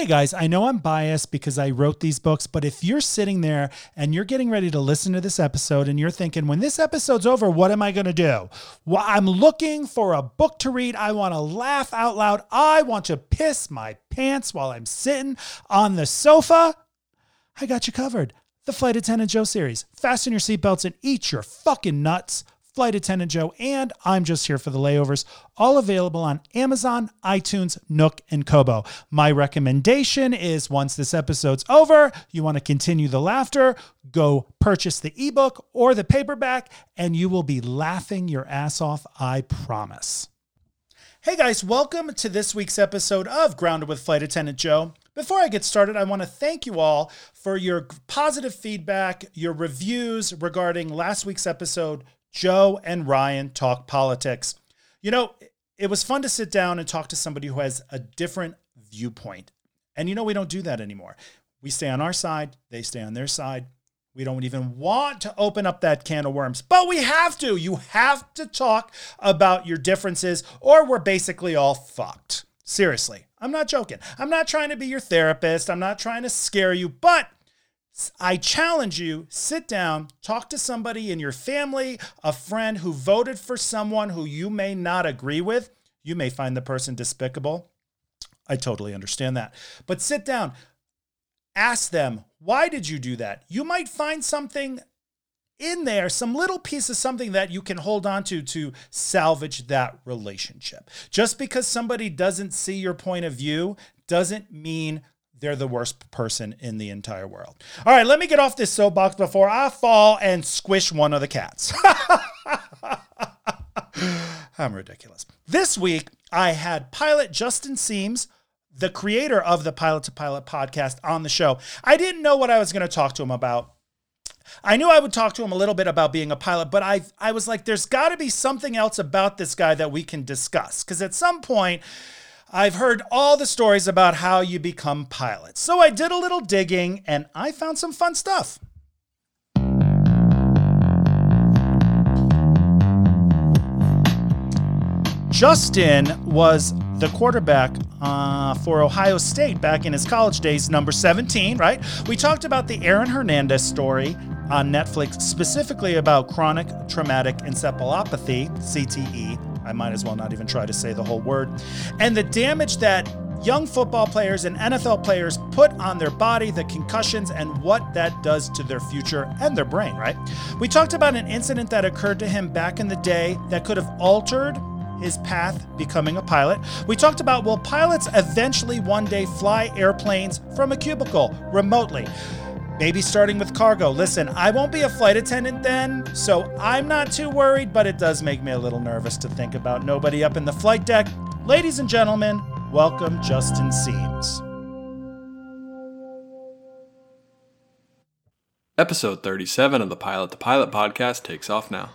Hey guys, I know I'm biased because I wrote these books, but if you're sitting there and you're getting ready to listen to this episode and you're thinking, when this episode's over, what am I going to do? Well, I'm looking for a book to read. I want to laugh out loud. I want to piss my pants while I'm sitting on the sofa. I got you covered. The Flight Attendant Joe series. Fasten your seatbelts and eat your fucking nuts. Flight Attendant Joe, and I'm just here for the layovers, all available on Amazon, iTunes, Nook, and Kobo. My recommendation is once this episode's over, you want to continue the laughter, go purchase the ebook or the paperback, and you will be laughing your ass off, I promise. Hey guys, welcome to this week's episode of Grounded with Flight Attendant Joe. Before I get started, I want to thank you all for your positive feedback, your reviews regarding last week's episode Joe and Ryan talk politics. You know, it was fun to sit down and talk to somebody who has a different viewpoint. And you know, we don't do that anymore. We stay on our side, they stay on their side. We don't even want to open up that can of worms, but we have to. You have to talk about your differences, or we're basically all fucked. Seriously, I'm not joking. I'm not trying to be your therapist. I'm not trying to scare you, but I challenge you sit down, talk to somebody in your family, a friend who voted for someone who you may not agree with. You may find the person despicable. I totally understand that. But sit down, ask them, why did you do that? You might find something in there, some little piece of something that you can hold on to to salvage that relationship. Just because somebody doesn't see your point of view doesn't mean they're the worst person in the entire world. All right, let me get off this soapbox before I fall and squish one of the cats. I'm ridiculous. This week, I had pilot Justin Siems, the creator of the Pilot to Pilot podcast, on the show. I didn't know what I was going to talk to him about. I knew I would talk to him a little bit about being a pilot, but I I was like, there's got to be something else about this guy that we can discuss. Because at some point, I've heard all the stories about how you become pilots. So I did a little digging and I found some fun stuff. Justin was the quarterback uh, for Ohio State back in his college days, number 17, right? We talked about the Aaron Hernandez story on Netflix, specifically about chronic traumatic encephalopathy, CTE, I might as well not even try to say the whole word. And the damage that young football players and NFL players put on their body, the concussions, and what that does to their future and their brain, right? We talked about an incident that occurred to him back in the day that could have altered his path becoming a pilot. We talked about will pilots eventually one day fly airplanes from a cubicle remotely? Maybe starting with cargo. Listen, I won't be a flight attendant then, so I'm not too worried, but it does make me a little nervous to think about nobody up in the flight deck. Ladies and gentlemen, welcome Justin Siems. Episode 37 of the Pilot to Pilot podcast takes off now.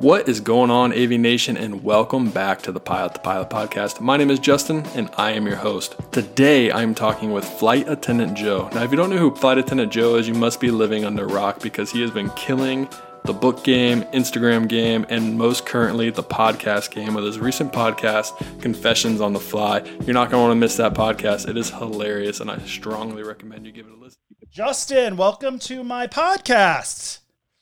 What is going on, AV Nation, and welcome back to the Pilot to Pilot podcast. My name is Justin, and I am your host. Today, I'm talking with Flight Attendant Joe. Now, if you don't know who Flight Attendant Joe is, you must be living under a rock because he has been killing the book game, Instagram game, and most currently the podcast game with his recent podcast, Confessions on the Fly. You're not going to want to miss that podcast. It is hilarious, and I strongly recommend you give it a listen. Justin, welcome to my podcast.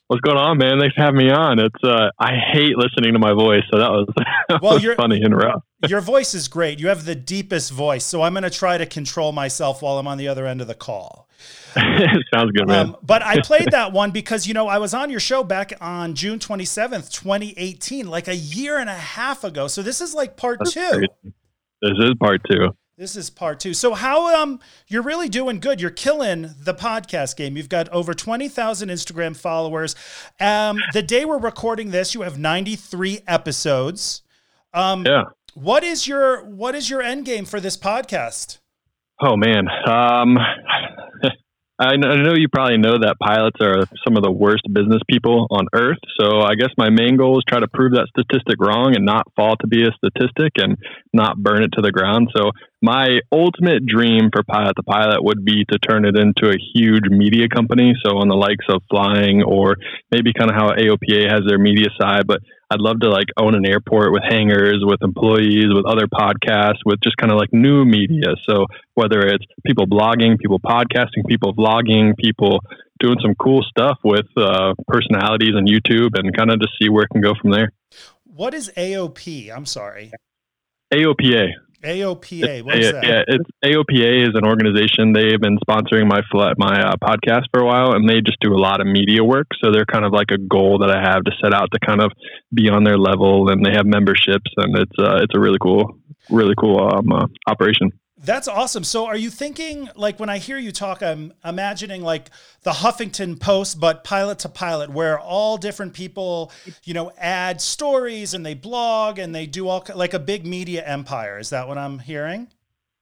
What's going on, man? Thanks for having me on. It's uh, I hate listening to my voice, so that was, that well, was funny and rough. your voice is great. You have the deepest voice, so I'm going to try to control myself while I'm on the other end of the call. Sounds good, man. Um, but I played that one because you know I was on your show back on June 27th, 2018, like a year and a half ago. So this is like part That's two. Crazy. This is part two. This is part two. So how um you're really doing good. You're killing the podcast game. You've got over twenty thousand Instagram followers. Um, the day we're recording this, you have ninety three episodes. Um, yeah. What is your what is your end game for this podcast? Oh man, um, I know you probably know that pilots are some of the worst business people on earth. So I guess my main goal is try to prove that statistic wrong and not fall to be a statistic and not burn it to the ground. So my ultimate dream for Pilot to Pilot would be to turn it into a huge media company. So on the likes of flying or maybe kind of how AOPA has their media side, but I'd love to like own an airport with hangars, with employees, with other podcasts, with just kind of like new media. So whether it's people blogging, people podcasting, people vlogging, people doing some cool stuff with uh, personalities on YouTube, and kind of just see where it can go from there. What is AOP? I'm sorry. AOPA. AOPA. What is that? Yeah, it's AOPA is an organization. They've been sponsoring my my uh, podcast for a while, and they just do a lot of media work. So they're kind of like a goal that I have to set out to kind of be on their level, and they have memberships, and it's uh, it's a really cool, really cool um, uh, operation. That's awesome. So are you thinking like when I hear you talk, I'm imagining like the Huffington Post, but pilot to pilot, where all different people, you know, add stories and they blog and they do all like a big media empire. Is that what I'm hearing?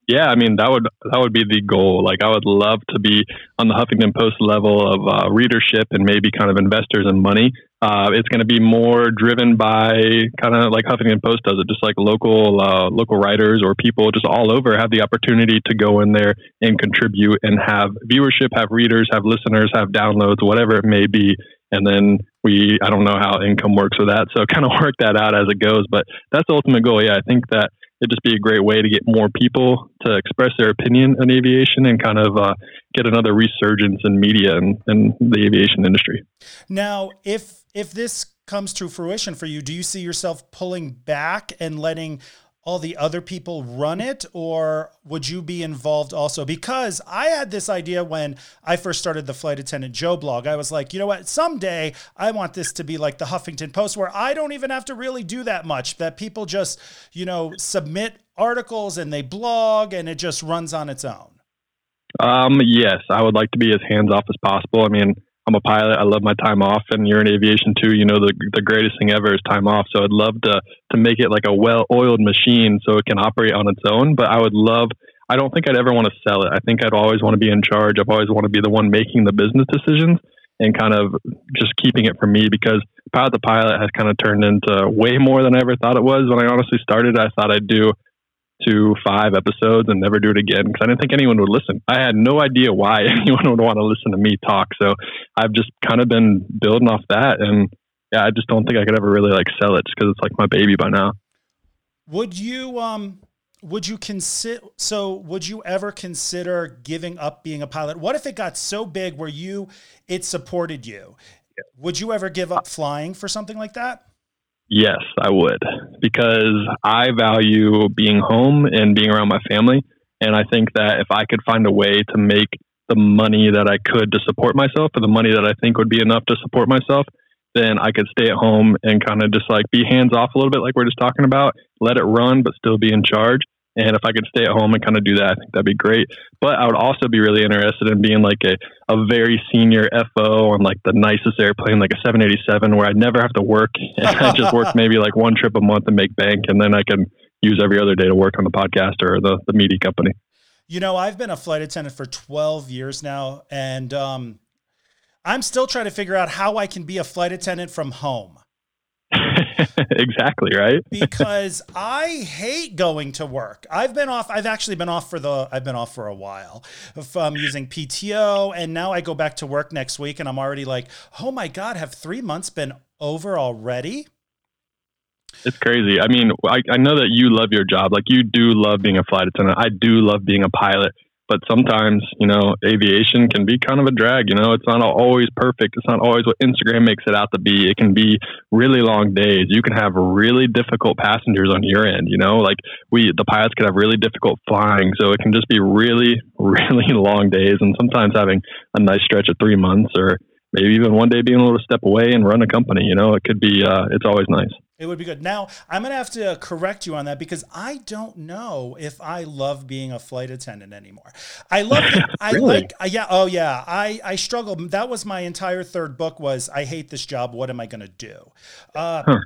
Yeah, I mean that would that would be the goal. Like I would love to be on the Huffington Post level of uh, readership and maybe kind of investors and money. Uh, it's going to be more driven by kind of like Huffington Post does it, just like local uh, local writers or people just all over have the opportunity to go in there and contribute and have viewership, have readers, have listeners, have downloads, whatever it may be. And then we, I don't know how income works with that, so kind of work that out as it goes. But that's the ultimate goal. Yeah, I think that it'd just be a great way to get more people to express their opinion on aviation and kind of uh, get another resurgence in media and, and the aviation industry. Now, if if this comes to fruition for you, do you see yourself pulling back and letting all the other people run it? Or would you be involved also? Because i had this idea when i first started the flight attendant joe blog. I was like you know what? Someday i want this to be like the huffington post where i don't even have to really do that much that people just you know submit articles and they blog and it just runs on its own. Um, yes i would like to be as hands off as possible. I mean I'm a pilot. I love my time off, and you're in aviation too. You know, the the greatest thing ever is time off. So I'd love to to make it like a well-oiled machine so it can operate on its own. But I would love. I don't think I'd ever want to sell it. I think I'd always want to be in charge. I've always want to be the one making the business decisions and kind of just keeping it for me because pilot the pilot has kind of turned into way more than I ever thought it was. When I honestly started, I thought I'd do to five episodes and never do it again because I didn't think anyone would listen. I had no idea why anyone would want to listen to me talk. So I've just kind of been building off that. And yeah, I just don't think I could ever really like sell it just because it's like my baby by now. Would you, um, would you consider, so would you ever consider giving up being a pilot? What if it got so big where you, it supported you? Would you ever give up flying for something like that? Yes, I would because I value being home and being around my family. And I think that if I could find a way to make the money that I could to support myself or the money that I think would be enough to support myself, then I could stay at home and kind of just like be hands off a little bit, like we're just talking about, let it run, but still be in charge. And if I could stay at home and kind of do that, I think that'd be great. But I would also be really interested in being like a, a very senior FO on like the nicest airplane, like a 787, where I'd never have to work. And I just work maybe like one trip a month and make bank. And then I can use every other day to work on the podcast or the, the media company. You know, I've been a flight attendant for 12 years now. And um, I'm still trying to figure out how I can be a flight attendant from home. exactly right? Because i hate going to work. I've been off i've actually been off for the i've been off for a while i'm um, using pto and now i go back to work next week and i'm already like oh my god have three months been over already? It's crazy. I mean I, I know that you love your job. Like you do love being a flight attendant. I do love being a pilot but sometimes you know aviation can be kind of a drag you know? It's not always perfect. It's not always what instagram makes it out to be. It can be really long days. You can have really difficult passengers on your end you know? Like we the pilots could have really difficult flying so it can just be really really long days and sometimes having a nice stretch of three months or maybe even one day being able to step away and run a company you know? It could be uh, it's always nice it would be good. Now, I'm going to have to correct you on that because I don't know if I love being a flight attendant anymore. I love it. I really? like uh, yeah, oh yeah. I I struggle. That was my entire third book was I hate this job. What am I going to do? Uh, huh.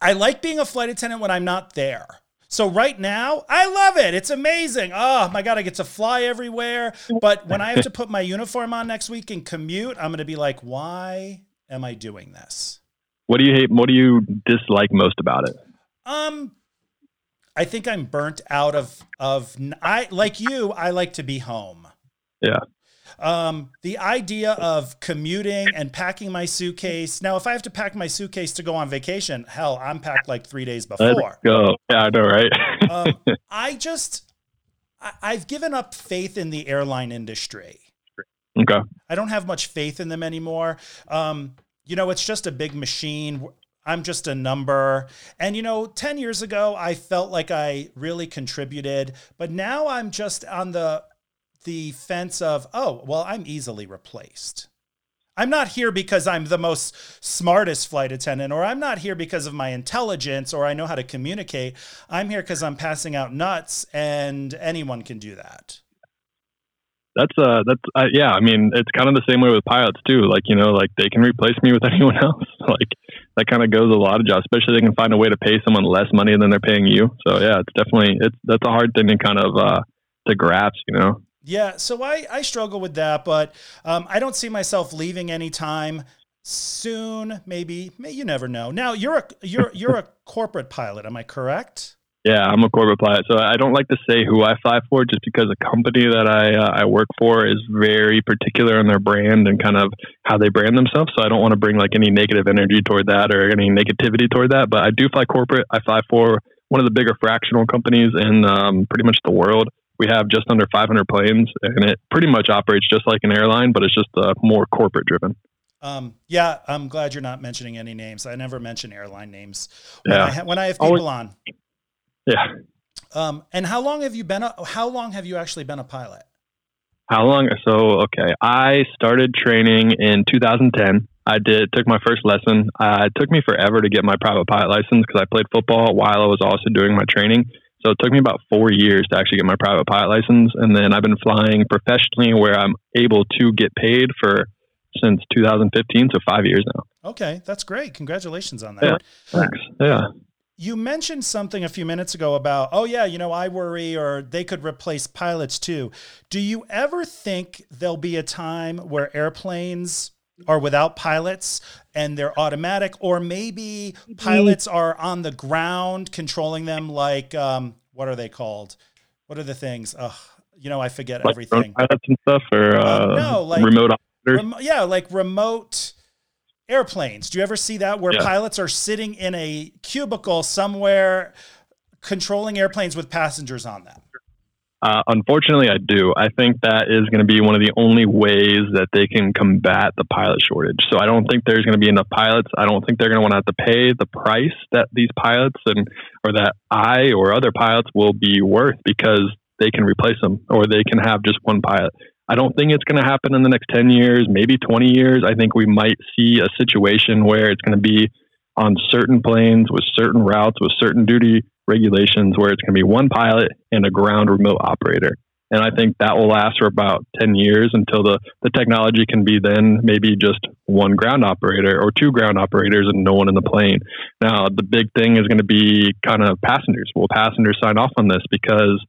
I like being a flight attendant when I'm not there. So right now, I love it. It's amazing. Oh my god, I get to fly everywhere. But when I have to put my uniform on next week and commute, I'm going to be like, "Why am I doing this?" What do you hate? What do you dislike most about it? Um, I think I'm burnt out of of I like you. I like to be home. Yeah. Um, the idea of commuting and packing my suitcase. Now, if I have to pack my suitcase to go on vacation, hell, I'm packed like three days before. Let's go. Yeah, I know, right? Um, I just, I, I've given up faith in the airline industry. okay. I don't have much faith in them anymore. Um, you know, it's just a big machine. I'm just a number. And, you know, 10 years ago, I felt like I really contributed, but now I'm just on the, the fence of, oh, well, I'm easily replaced. I'm not here because I'm the most smartest flight attendant, or I'm not here because of my intelligence, or I know how to communicate. I'm here because I'm passing out nuts, and anyone can do that. That's uh, that's uh, yeah. I mean, it's kind of the same way with pilots too. Like you know, like they can replace me with anyone else. like that kind of goes a lot of jobs, especially they can find a way to pay someone less money than they're paying you. So yeah, it's definitely it's that's a hard thing to kind of uh to grasp. You know. Yeah, so I, I struggle with that, but um, I don't see myself leaving anytime soon. Maybe, may, you never know. Now you're a you're you're a corporate pilot, am I correct? Yeah, I'm a corporate pilot, so I don't like to say who I fly for, just because the company that I uh, I work for is very particular on their brand and kind of how they brand themselves. So I don't want to bring like any negative energy toward that or any negativity toward that. But I do fly corporate. I fly for one of the bigger fractional companies in um, pretty much the world. We have just under 500 planes, and it pretty much operates just like an airline, but it's just uh, more corporate driven. Um, yeah, I'm glad you're not mentioning any names. I never mention airline names when, Yeah. I, ha- when I have Always- people on. Yeah. Um, and how long have you been? A, how long have you actually been a pilot? How long? So, okay, I started training in 2010. I did took my first lesson. Uh, it took me forever to get my private pilot license because I played football while I was also doing my training. So it took me about four years to actually get my private pilot license, and then I've been flying professionally where I'm able to get paid for since 2015, so five years now. Okay, that's great. Congratulations on that. Yeah. Thanks. Yeah. You mentioned something a few minutes ago about, oh, yeah, you know, I worry or they could replace pilots too. Do you ever think there'll be a time where airplanes are without pilots and they're automatic, or maybe pilots are on the ground controlling them like, um, what are they called? What are the things? Ugh, you know, I forget Like everything. drone pilots and stuff, or uh, Uh, no, like- remote operators. Remo- yeah, like remote airplanes. Do you ever see that where Yeah. pilots are sitting in a cubicle somewhere controlling airplanes with passengers on them? Uh, unfortunately, I do. I think that is going to be one of the only ways that they can combat the pilot shortage. So I don't think there's going to be enough pilots. I don't think they're going to want to have to pay the price that these pilots and or that I or other pilots will be worth because they can replace them or they can have just one pilot. I don't think it's going to happen in the next 10 years, maybe 20 years. I think we might see a situation where it's going to be on certain planes with certain routes with certain duty regulations where it's going to be one pilot and a ground remote operator. And I think that will last for about 10 years until the, the technology can be then maybe just one ground operator or two ground operators and no one in the plane. Now, the big thing is going to be kind of passengers. Will passengers sign off on this? Because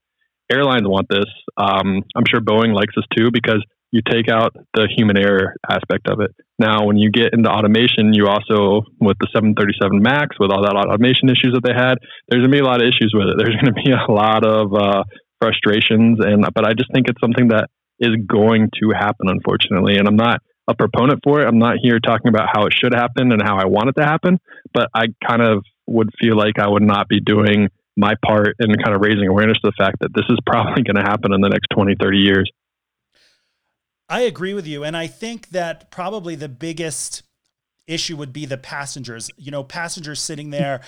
airlines want this. Um, I'm sure Boeing likes this too because you take out the human error aspect of it. Now, when you get into automation, you also, with the 737 MAX, with all that automation issues that they had, there's going to be a lot of issues with it. There's going to be a lot of uh, frustrations, and but I just think it's something that is going to happen, unfortunately. And I'm not a proponent for it. I'm not here talking about how it should happen and how I want it to happen, but I kind of would feel like I would not be doing my part in kind of raising awareness to the fact that this is probably going to happen in the next 20, 30 years. I agree with you. And I think that probably the biggest issue would be the passengers. You know, passengers sitting there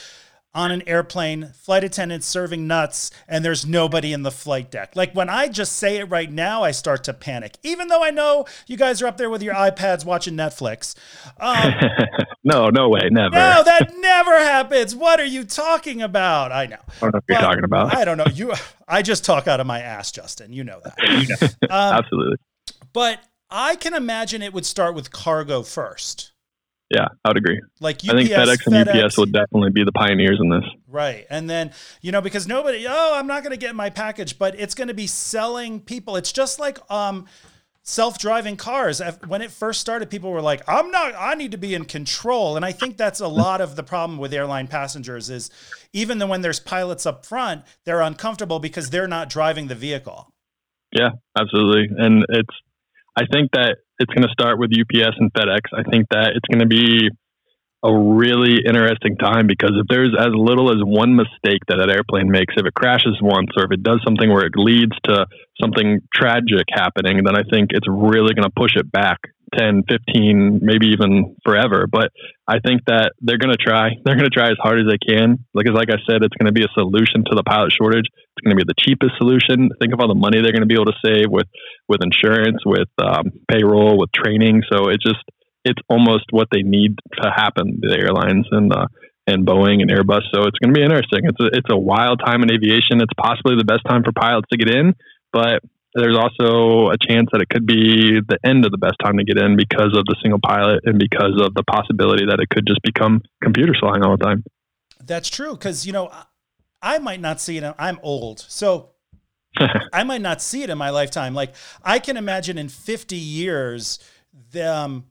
on an airplane, flight attendants serving nuts, and there's nobody in the flight deck. Like when I just say it right now, I start to panic, even though I know you guys are up there with your iPads watching Netflix. Um, no, no way, never. no, that never happens. What are you talking about? I know. I don't know what you're talking about. I don't know. You, I just talk out of my ass, Justin. You know that. Um, Absolutely. but I can imagine it would start with cargo first. Yeah, I would agree. Like UPS, I think FedEx and FedEx, UPS would definitely be the pioneers in this. right? And then you know because nobody, oh, I'm not going to get my package, but it's going to be selling people. It's just like um, self-driving cars. When it first started, people were like, "I'm not. I need to be in control." And I think that's a lot of the problem with airline passengers is even though when there's pilots up front, they're uncomfortable because they're not driving the vehicle. Yeah, absolutely. And it's, I think that it's going to start with UPS and FedEx. I think that it's going to be a really interesting time because if there's as little as one mistake that an airplane makes, if it crashes once or if it does something where it leads to something tragic happening, then I think it's really going to push it back 10, 15, maybe even forever. But I think that they're going to try. They're going to try as hard as they can. Because, like I said, it's going to be a solution to the pilot shortage. It's going to be the cheapest solution. Think of all the money they're going to be able to save with with insurance, with um, payroll, with training. So it just it's almost what they need to happen. The airlines and uh, and Boeing and Airbus. So it's going to be interesting. It's a, it's a wild time in aviation. It's possibly the best time for pilots to get in, but there's also a chance that it could be the end of the best time to get in because of the single pilot and because of the possibility that it could just become computer flying all the time. That's true because you know I might not see it. I'm old, so I might not see it in my lifetime. Like I can imagine in 50 years, them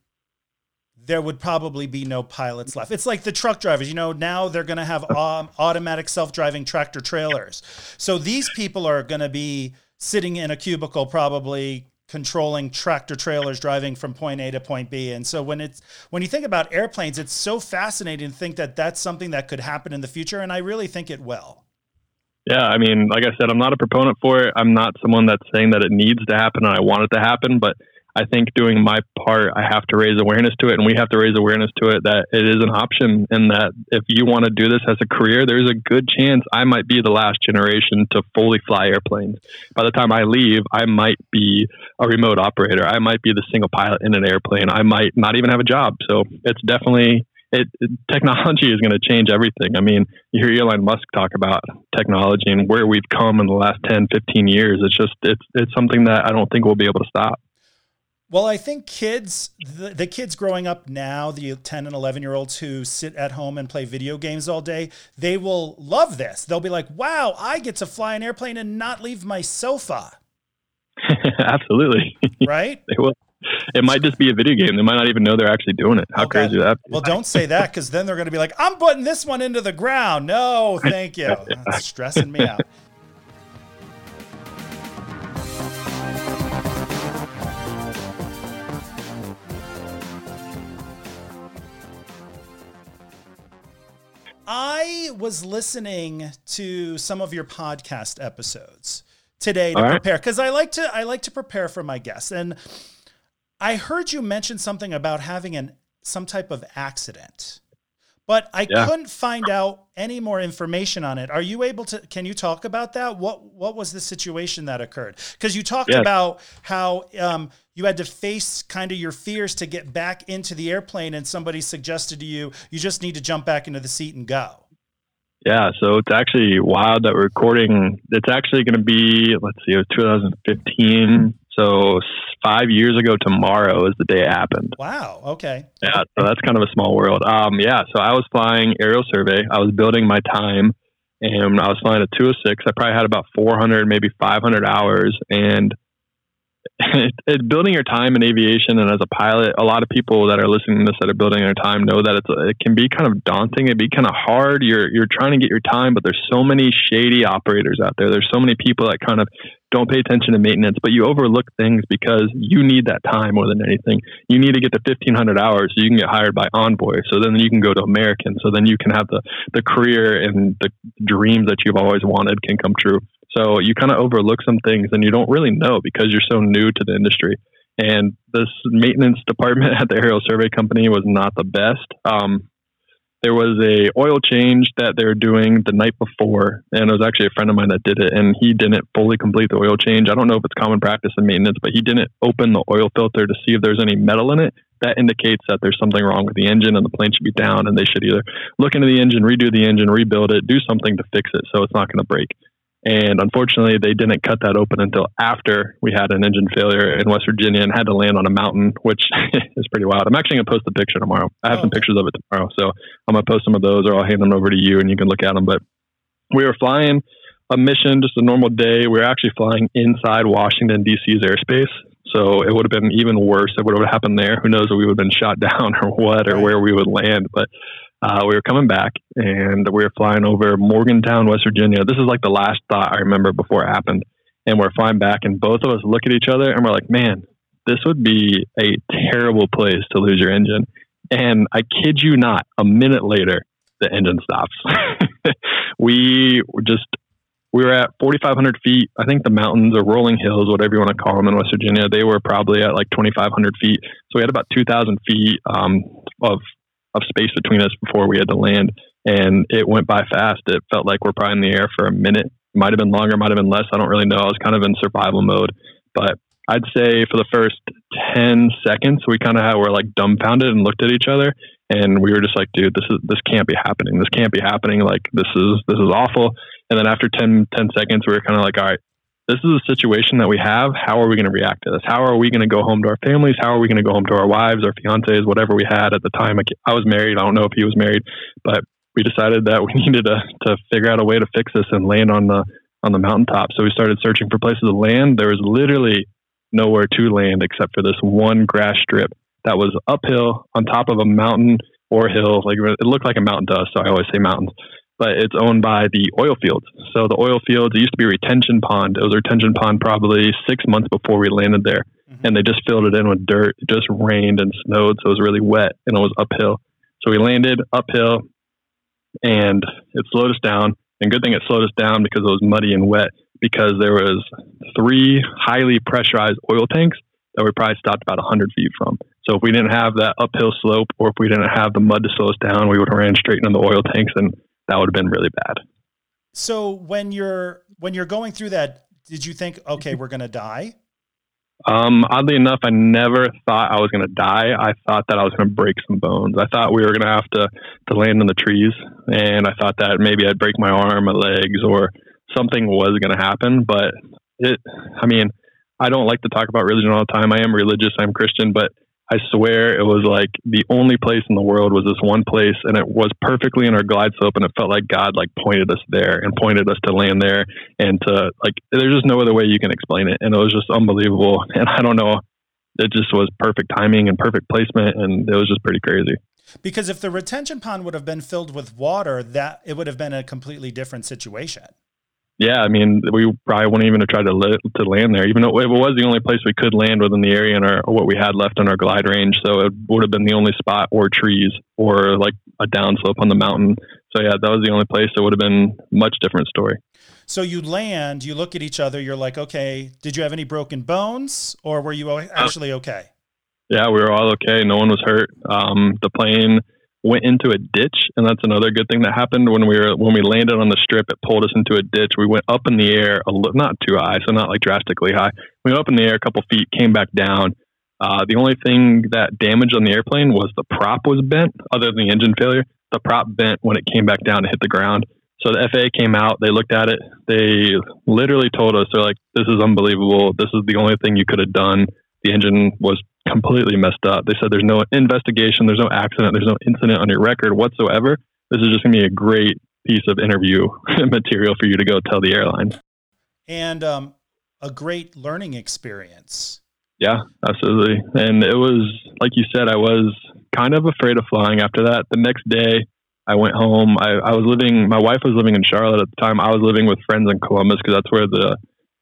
there would probably be no pilots left. It's like the truck drivers. You know, now they're going to have um, automatic self-driving tractor trailers. So these people are going to be sitting in a cubicle, probably controlling tractor trailers driving from point A to point B. And so when it's when you think about airplanes, it's so fascinating to think that that's something that could happen in the future, and I really think it will. Yeah, I mean, like I said, I'm not a proponent for it. I'm not someone that's saying that it needs to happen and I want it to happen, but I think doing my part, I have to raise awareness to it, and we have to raise awareness to it that it is an option, and that if you want to do this as a career, there's a good chance I might be the last generation to fully fly airplanes. By the time I leave, I might be a remote operator. I might be the single pilot in an airplane. I might not even have a job. So it's definitely it, technology is going to change everything. I mean, you hear Elon Musk talk about technology and where we've come in the last 10, 15 years. It's just, it's, it's something that I don't think we'll be able to stop. Well, I think kids, the, the, kids growing up now, the 10 and 11 year olds who sit at home and play video games all day, they will love this. They'll be like, wow, I get to fly an airplane and not leave my sofa. Absolutely. Right? they will. It might just be a video game. They might not even know they're actually doing it. How okay. crazy that? Well, don't say that because then they're going to be like, I'm putting this one into the ground. No, thank you. That's stressing me out. I was listening to some of your podcast episodes today to prepare because I like to I like to prepare for my guests and I heard you mention something about having an some type of accident. But I yeah. couldn't find out any more information on it. Are you able to can you talk about that? What what was the situation that occurred? Because you talked yeah. about how um, you had to face kind of your fears to get back into the airplane and somebody suggested to you you just need to jump back into the seat and go yeah so it's actually wild that we're recording it's actually going to be let's see it was 2015 so five years ago tomorrow is the day it happened. Wow. Okay. Yeah so that's kind of a small world. Um yeah so i was flying aerial survey. I was building my time and i was flying a 206 i probably had about 400 maybe 500 hours and it, it, building your time in aviation and as a pilot, a lot of people that are listening to this that are building their time know that it's it can be kind of daunting. It be kind of hard. You're you're trying to get your time, but there's so many shady operators out there. There's so many people that kind of don't pay attention to maintenance, but you overlook things because you need that time more than anything. You need to get to 1500 hours so you can get hired by Envoy. So then you can go to American. So then you can have the, the career and the dreams that you've always wanted can come true. So you kind of overlook some things and you don't really know because you're so new to the industry. And this maintenance department at the aerial survey company was not the best. Um, there was a oil change that they were doing the night before, and it was actually a friend of mine that did it, and he didn't fully complete the oil change. I don't know if it's common practice in maintenance, but he didn't open the oil filter to see if there's any metal in it. That indicates that there's something wrong with the engine, and the plane should be down, and they should either look into the engine, redo the engine, rebuild it, do something to fix it so it's not going to break. And unfortunately, they didn't cut that open until after we had an engine failure in West Virginia and had to land on a mountain, which is pretty wild. I'm actually going to post the picture tomorrow. I have oh. some pictures of it tomorrow. So I'm going to post some of those or I'll hand them over to you and you can look at them. But we were flying a mission, just a normal day. We were actually flying inside Washington, D.C.'s airspace. So it would have been even worse if it would have happened there. Who knows if we would have been shot down or what or where we would land. But uh, we were coming back and we were flying over Morgantown, West Virginia. This is like the last thought I remember before it happened. And we're flying back, and both of us look at each other and we're like, man, this would be a terrible place to lose your engine. And I kid you not, a minute later, the engine stops. we were just, we were at 4,500 feet. I think the mountains or rolling hills, whatever you want to call them in West Virginia, they were probably at like 2,500 feet. So we had about 2,000 feet um, of, of space between us before we had to land. And it went by fast. It felt like we're probably in the air for a minute. Might have been longer, might have been less. I don't really know. I was kind of in survival mode. But I'd say for the first 10 seconds, we kind of were like dumbfounded and looked at each other. And we were just like, dude, this is, this can't be happening. This can't be happening. Like, this is, this is awful. And then after 10, 10 seconds, we were kind of like, all right, this is a situation that we have. How are we going to react to this? How are we going to go home to our families? How are we going to go home to our wives, our fiancés, whatever we had at the time? I was married. I don't know if he was married, but we decided that we needed to, to figure out a way to fix this and land on the, on the mountaintop. So we started searching for places to land. There was literally nowhere to land except for this one grass strip that was uphill on top of a mountain or hill. Like it looked like a mountain to us, so I always say mountains. But it's owned by the oil fields. So the oil fields, it used to be a retention pond. It was a retention pond probably six months before we landed there. Mm-hmm. And they just filled it in with dirt. It just rained and snowed, so it was really wet and it was uphill. So we landed uphill and it slowed us down. And good thing it slowed us down because it was muddy and wet because there was three highly pressurized oil tanks that we probably stopped about 100 feet from. So if we didn't have that uphill slope or if we didn't have the mud to slow us down, we would have ran straight into the oil tanks and that would have been really bad. So when you're when you're going through that, did you think, okay, we're going to die? Um, oddly enough, I never thought I was going to die. I thought that I was going to break some bones. I thought we were going to have to to land in the trees, and I thought that maybe I'd break my arm, my legs, or something was going to happen. But it, I mean, I don't like to talk about religion all the time. I am religious. I'm Christian, but I swear it was like the only place in the world was this one place, and it was perfectly in our glide slope, and it felt like God like pointed us there and pointed us to land there, and to like there's just no other way you can explain it, and it was just unbelievable. And I don't know, it just was perfect timing and perfect placement, and it was just pretty crazy. Because if the retention pond would have been filled with water, that it would have been a completely different situation yeah, I mean, we probably wouldn't even have tried to li- to land there, even though it was the only place we could land within the area and our what we had left on our glide range. So it would have been the only spot or trees or like a downslope on the mountain. So yeah, that was the only place. It would have been much different story. So you land, you look at each other, you're like, okay, did you have any broken bones, or were you actually okay? Yeah, we were all okay. No one was hurt. Um, the plane went into a ditch, and that's another good thing that happened when we were when we landed on the strip. It pulled us into a ditch. We went up in the air, a not too high, so not like drastically high. We went up in the air a couple feet, came back down. Uh, the only thing that damaged on the airplane was the prop was bent, other than the engine failure. The prop bent when it came back down to hit the ground. So the FAA came out, they looked at it, they literally told us, they're like, "This is unbelievable. This is the only thing you could have done." The engine was completely messed up. They said there's no investigation, there's no accident, there's no incident on your record whatsoever. This is just going to be a great piece of interview material for you to go tell the airline. And um, a great learning experience. Yeah, absolutely. And it was, like you said, I was kind of afraid of flying after that. The next day, I went home. I, I was living, my wife was living in Charlotte at the time. I was living with friends in Columbus because that's where the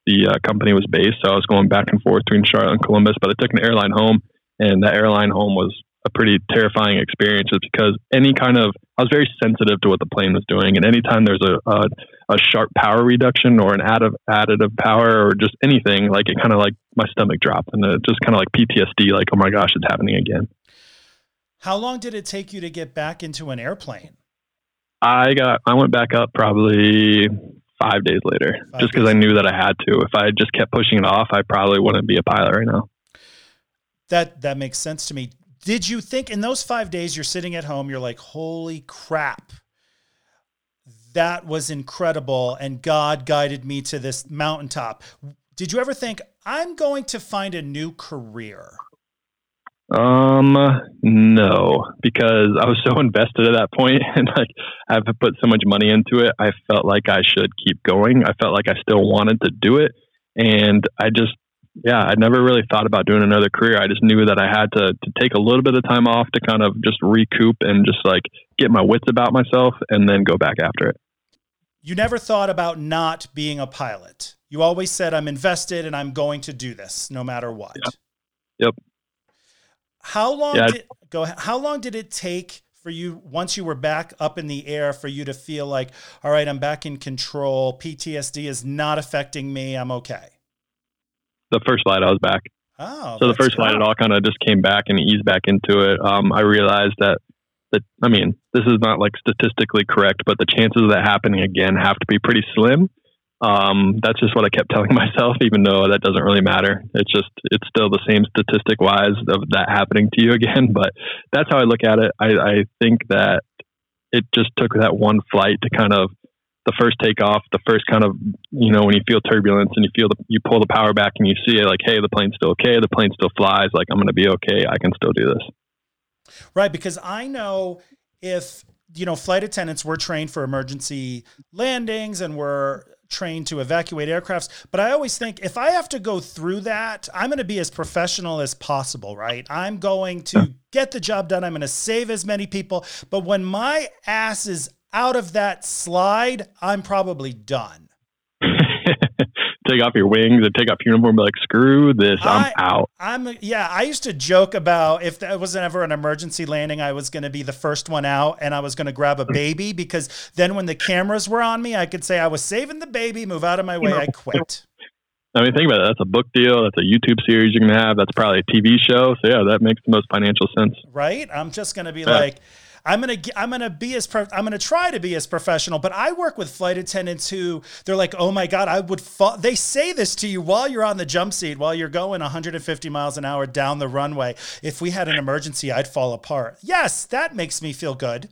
the uh, company was based. So I was going back and forth between Charlotte and Columbus, but I took an airline home, and that airline home was a pretty terrifying experience just because any kind of I was very sensitive to what the plane was doing, and anytime there's a a, a sharp power reduction or an additive additive power or just anything, like it kind of like my stomach dropped, and it just kind of like PTSD, like oh my gosh, it's happening again. How long did it take you to get back into an airplane? I got I went back up probably five days later, five just because I knew that I had to. If I just kept pushing it off, I probably wouldn't be a pilot right now. That that makes sense to me. Did you think in those five days you're sitting at home, you're like, holy crap, that was incredible, and God guided me to this mountaintop. Did you ever think I'm going to find a new career? Um, no, because I was so invested at that point, and like I've put so much money into it. I felt like I should keep going. I felt like I still wanted to do it, and I just, yeah, I never really thought about doing another career. I just knew that I had to to take a little bit of time off to kind of just recoup and just like get my wits about myself, and then go back after it. You never thought about not being a pilot. You always said, "I'm invested, and I'm going to do this no matter what." Yeah. Yep. How long Yeah. did go how long did it take for you once you were back up in the air for you to feel like, all right, I'm back in control. PTSD is not affecting me. I'm okay. The first flight I was back. Oh. so the first flight, it all kind of just came back and eased back into it. Um, I realized that that I mean, this is not like statistically correct, but the chances of that happening again have to be pretty slim. Um, that's just what I kept telling myself, even though that doesn't really matter. It's just it's still the same statistic wise of that happening to you again. But that's how I look at it. I, I think that it just took that one flight to kind of the first takeoff, the first kind of you know when you feel turbulence and you feel the you pull the power back and you see it like, hey, the plane's still okay, the plane still flies, like I'm going to be okay, I can still do this. Right, because I know if you know flight attendants were trained for emergency landings and were trained to evacuate aircrafts, but I always think if I have to go through that, I'm going to be as professional as possible, right? I'm going to get the job done. I'm going to save as many people, but when my ass is out of that slide, I'm probably done. take off your wings and take off your uniform and be like, screw this, I'm I- out. I'm yeah. I used to joke about if there was ever an emergency landing, I was going to be the first one out, and I was going to grab a baby because then when the cameras were on me, I could say I was saving the baby. Move out of my way. I quit. I mean, think about it. That's a book deal. That's a YouTube series you can have. That's probably a TV show. So yeah, that makes the most financial sense. Right? I'm just going to be Yeah. like. I'm gonna I'm gonna be as pro- I'm gonna try to be as professional, but I work with flight attendants who they're like, oh my god, I would fall. They say this to you while you're on the jump seat, while you're going 150 miles an hour down the runway. If we had an emergency, I'd fall apart. Yes, that makes me feel good.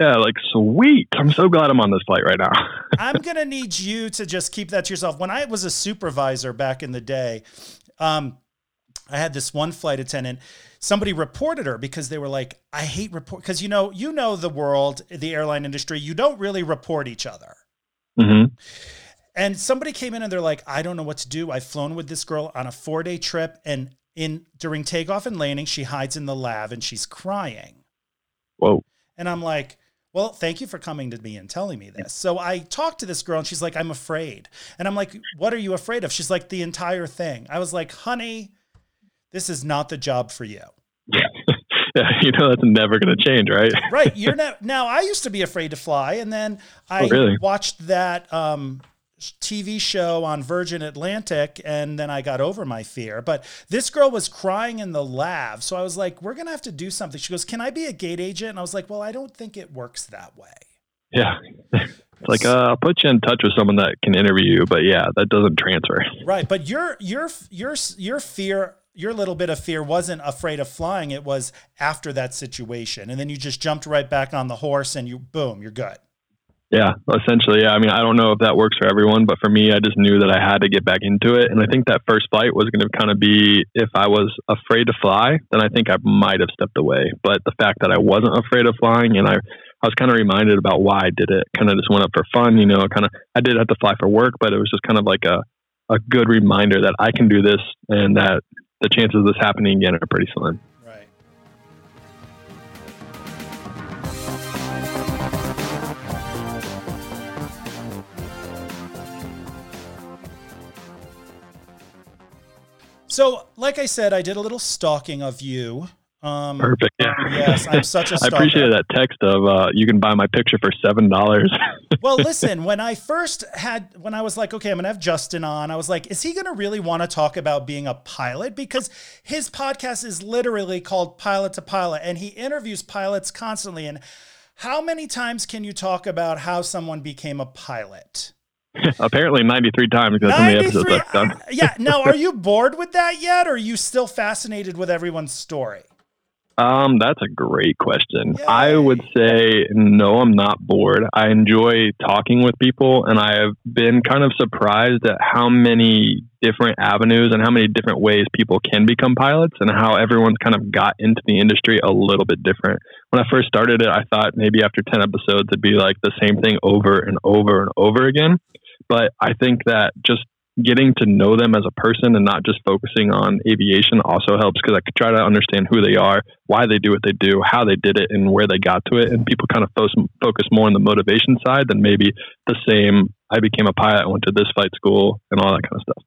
Yeah, like sweet. I'm so glad I'm on this flight right now. I'm gonna need you to just keep that to yourself. When I was a supervisor back in the day, um, I had this one flight attendant. Somebody reported her because they were like, "I hate report," because you know, you know the world, the airline industry. You don't really report each other. hmm And somebody came in and they're like, "I don't know what to do. I've flown with this girl on a four day trip, and in during takeoff and landing, she hides in the lav and she's crying." Whoa. And I'm like, well, thank you for coming to me and telling me this. So I talked to this girl and she's like, I'm afraid. And I'm like, what are you afraid of? She's like, the entire thing. I was like, honey, this is not the job for you. Yeah, you know that's never going to change, right? Right. You're not now I used to be afraid to fly. And then I Oh, really? watched that um, TV show on Virgin Atlantic and then I got over my fear. But this girl was crying in the lav. So I was like, we're going to have to do something. She goes, Can I be a gate agent? And I was like, Well, I don't think it works that way. Yeah. It's like uh, I'll put you in touch with someone that can interview you, but yeah, that doesn't transfer. Right, but your your your your fear, your little bit of fear wasn't afraid of flying. It was after that situation, and then you just jumped right back on the horse, and you boom, you're good. Yeah, essentially. Yeah. I mean, I don't know if that works for everyone, but for me, I just knew that I had to get back into it. And I think that first flight was going to kind of be if I was afraid to fly, then I think I might have stepped away. But the fact that I wasn't afraid of flying and I, I was kind of reminded about why I did it. Kind of just went up for fun, you know, kind of, I did have to fly for work, but it was just kind of like a, a good reminder that I can do this and that the chances of this happening again are pretty slim. Right. So, like I said, I did a little stalking of you. Um, Perfect. Yeah. Yes, I'm such a I appreciate that text of uh, you can buy my picture for seven dollars. well, listen, when I first had, when I was like, okay, I'm going to have Justin on, I was like, is he going to really want to talk about being a pilot? Because his podcast is literally called Pilot to Pilot, and he interviews pilots constantly. And how many times can you talk about how someone became a pilot? Apparently, ninety three times. That's how many episodes 93 I've done. uh, yeah. Now, are you bored with that yet? Or are you still fascinated with everyone's story? Um, that's a great question. Yay. I would say no, I'm not bored. I enjoy talking with people, and I have been kind of surprised at how many different avenues and how many different ways people can become pilots, and how everyone's kind of got into the industry a little bit different. When I first started it, I thought maybe after 10 episodes, it'd be like the same thing over and over and over again. But I think that just getting to know them as a person and not just focusing on aviation also helps because I could try to understand who they are, why they do what they do, how they did it, and where they got to it. And people kind of fo- focus more on the motivation side than maybe the same. I became a pilot, I went to this flight school, and all that kind of stuff.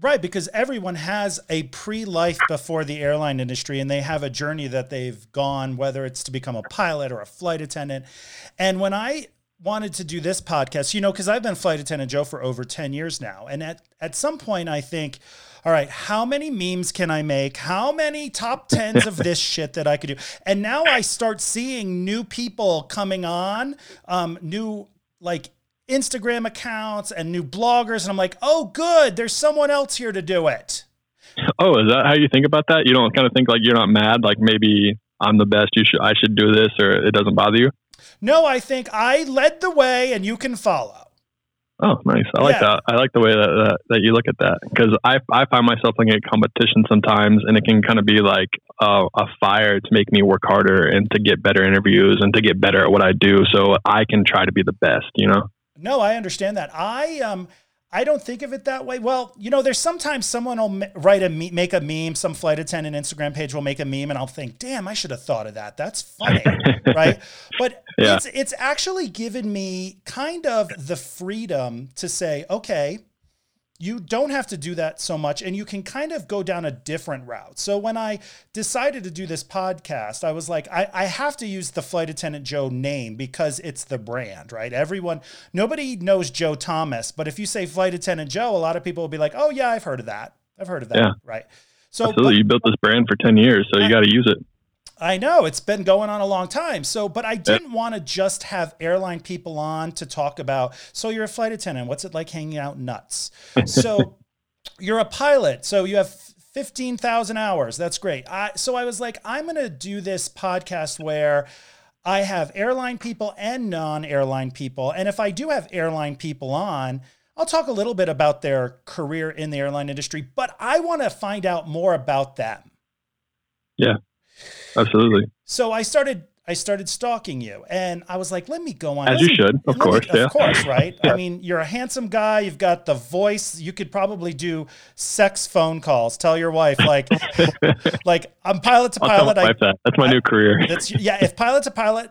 Right, because everyone has a pre life before the airline industry and they have a journey that they've gone, whether it's to become a pilot or a flight attendant. And when I wanted to do this podcast, you know, because I've been flight attendant Joe for over 10 years now. And at, at some point, I think, all right, how many memes can I make? How many top tens of this shit that I could do? And now I start seeing new people coming on, um, new like Instagram accounts and new bloggers. And I'm like, oh, good, there's someone else here to do it. Oh, is that how you think about that? You don't kind of think like you're not mad, like maybe I'm the best. You should, I should do this, or it doesn't bother you. No, I think I led the way, and you can follow. Oh, nice. I like yeah. that. I like the way that, that, that you look at that because I, I find myself looking at competition sometimes and it can kind of be like a, a fire to make me work harder and to get better interviews and to get better at what I do so I can try to be the best, you know? No, I understand that. I, um, I don't think of it that way. Well, you know, there's sometimes someone will write a make a meme. Some flight attendant Instagram page will make a meme, and I'll think, "Damn, I should have thought of that. That's funny, right?" But yeah. it's it's actually given me kind of the freedom to say, "Okay, you don't have to do that so much and you can kind of go down a different route. So when I decided to do this podcast, I was like, I, I, have to use the Flight Attendant Joe name because it's the brand, right? Everyone, nobody knows Joe Thomas, but if you say Flight Attendant Joe, a lot of people will be like, oh, yeah, I've heard of that. I've heard of that, yeah. right? So, Absolutely. But, you built this brand for 10 years, so you got to use it. I know it's been going on a long time. So, but I didn't want to just have airline people on to talk about. So, you're a flight attendant. What's it like hanging out nuts? So, you're a pilot. So, you have 15,000 hours. That's great. I, so, I was like, I'm going to do this podcast where I have airline people and non airline people. And if I do have airline people on, I'll talk a little bit about their career in the airline industry, but I want to find out more about them. Yeah. Absolutely. So I started I started stalking you, and I was like, "Let me go on." As you should, of course, me, yeah. of course, right? yeah. I mean, you're a handsome guy. You've got the voice. You could probably do sex phone calls. Tell your wife, like, like I'm pilot to pilot. I, that. That's my I, new career. That's yeah. If pilot to pilot,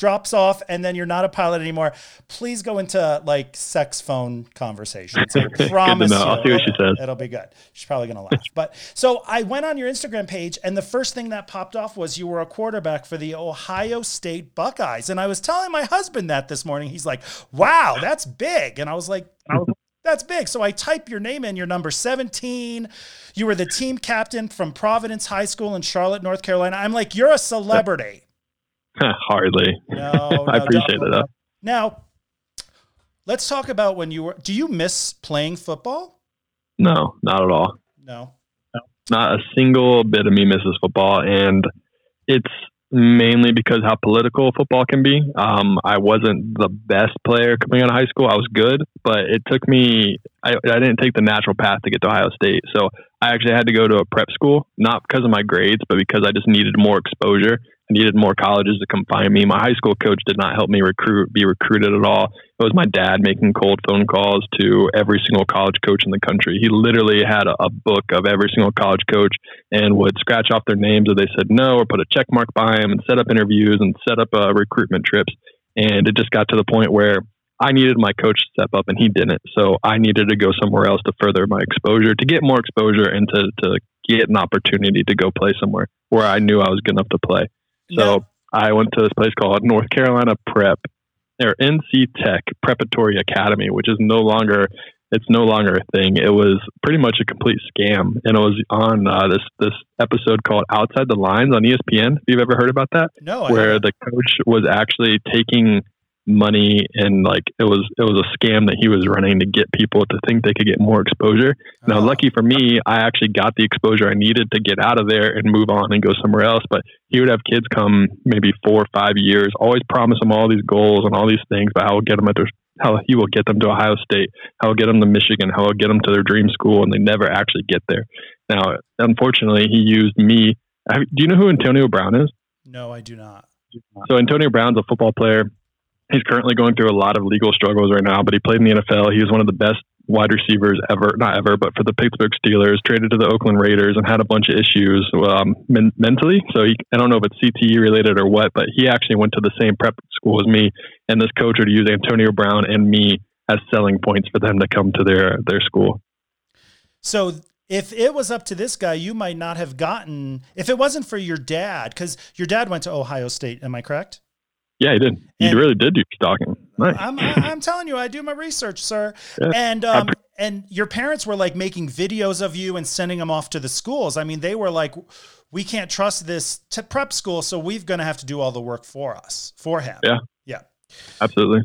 drops off and then you're not a pilot anymore, please go into like sex phone conversations. I promise you, I'll see what she says. It'll be good. She's probably gonna laugh. But so I went on your Instagram page and the first thing that popped off was you were a quarterback for the Ohio State Buckeyes. And I was telling my husband that this morning. He's like, wow, that's big. And I was like, that's big. So I type your name in, your number 17. You were the team captain from Providence High School in Charlotte, North Carolina. I'm like, you're a celebrity. Hardly. No, no I appreciate it. Though. Now, let's talk about when you were. Do you miss playing football? No, not at all. No. no. Not a single bit of me misses football, and it's mainly because how political football can be. Um, I wasn't the best player coming out of high school. I was good, but it took me. I, I didn't take the natural path to get to Ohio State, so I actually had to go to a prep school, not because of my grades, but because I just needed more exposure needed more colleges to come find me. My high school coach did not help me recruit, be recruited at all. It was my dad making cold phone calls to every single college coach in the country. He literally had a, a book of every single college coach and would scratch off their names if they said no or put a check mark by them and set up interviews and set up uh, recruitment trips. And it just got to the point where I needed my coach to step up and he didn't. So I needed to go somewhere else to further my exposure, to get more exposure and to, to get an opportunity to go play somewhere where I knew I was good enough to play. So no. I went to this place called North Carolina Prep, or NC Tech Preparatory Academy, which is no longer it's no longer a thing. It was pretty much a complete scam, and it was on uh, this this episode called Outside the Lines on ESPN. Have you ever heard about that? No, where the coach was actually taking money and like it was it was a scam that he was running to get people to think they could get more exposure. Now, oh. lucky for me, I actually got the exposure I needed to get out of there and move on and go somewhere else. But he would have kids come maybe four or five years, always promise them all these goals and all these things, but how will get them at their how he will get them to Ohio State, how will get them to Michigan, how will get them to their dream school, and they never actually get there. Now, unfortunately, he used me. Do you know who Antonio Brown is? No, I do not. So Antonio Brown's a football player He's currently going through a lot of legal struggles right now, but he played in the NFL. He was one of the best wide receivers ever, not ever, but for the Pittsburgh Steelers, traded to the Oakland Raiders and had a bunch of issues um, men- mentally. So he, I don't know if it's CTE related or what, but he actually went to the same prep school as me. And this coach would use Antonio Brown and me as selling points for them to come to their, their school. So if it was up to this guy, you might not have gotten if it wasn't for your dad, because your dad went to Ohio State. Am I correct? Yeah, he did. He And- really did do stalking. Nice. I'm, I'm telling you, I do my research, sir. Yeah. And um, and your parents were like making videos of you and sending them off to the schools. I mean, they were like, we can't trust this to prep school, so we're going to have to do all the work for us, for him. Yeah. Yeah. Absolutely.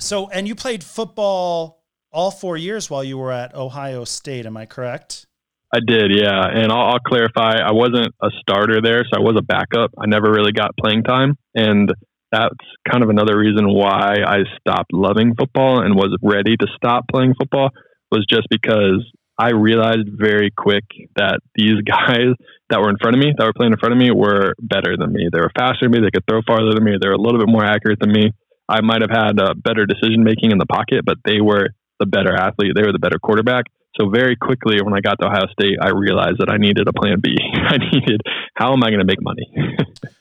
So, and you played football all four years while you were at Ohio State. Am I correct? I did, yeah. And I'll, I'll clarify, I wasn't a starter there, so I was a backup. I never really got playing time. And that's kind of another reason why I stopped loving football and was ready to stop playing football was just because I realized very quick that these guys that were in front of me, that were playing in front of me, were better than me. They were faster than me. They could throw farther than me. They were a little bit more accurate than me. I might have had uh, better decision making in the pocket, but they were the better athlete. They were the better quarterback. So very quickly, when I got to Ohio State, I realized that I needed a plan B. I needed how am I going to make money?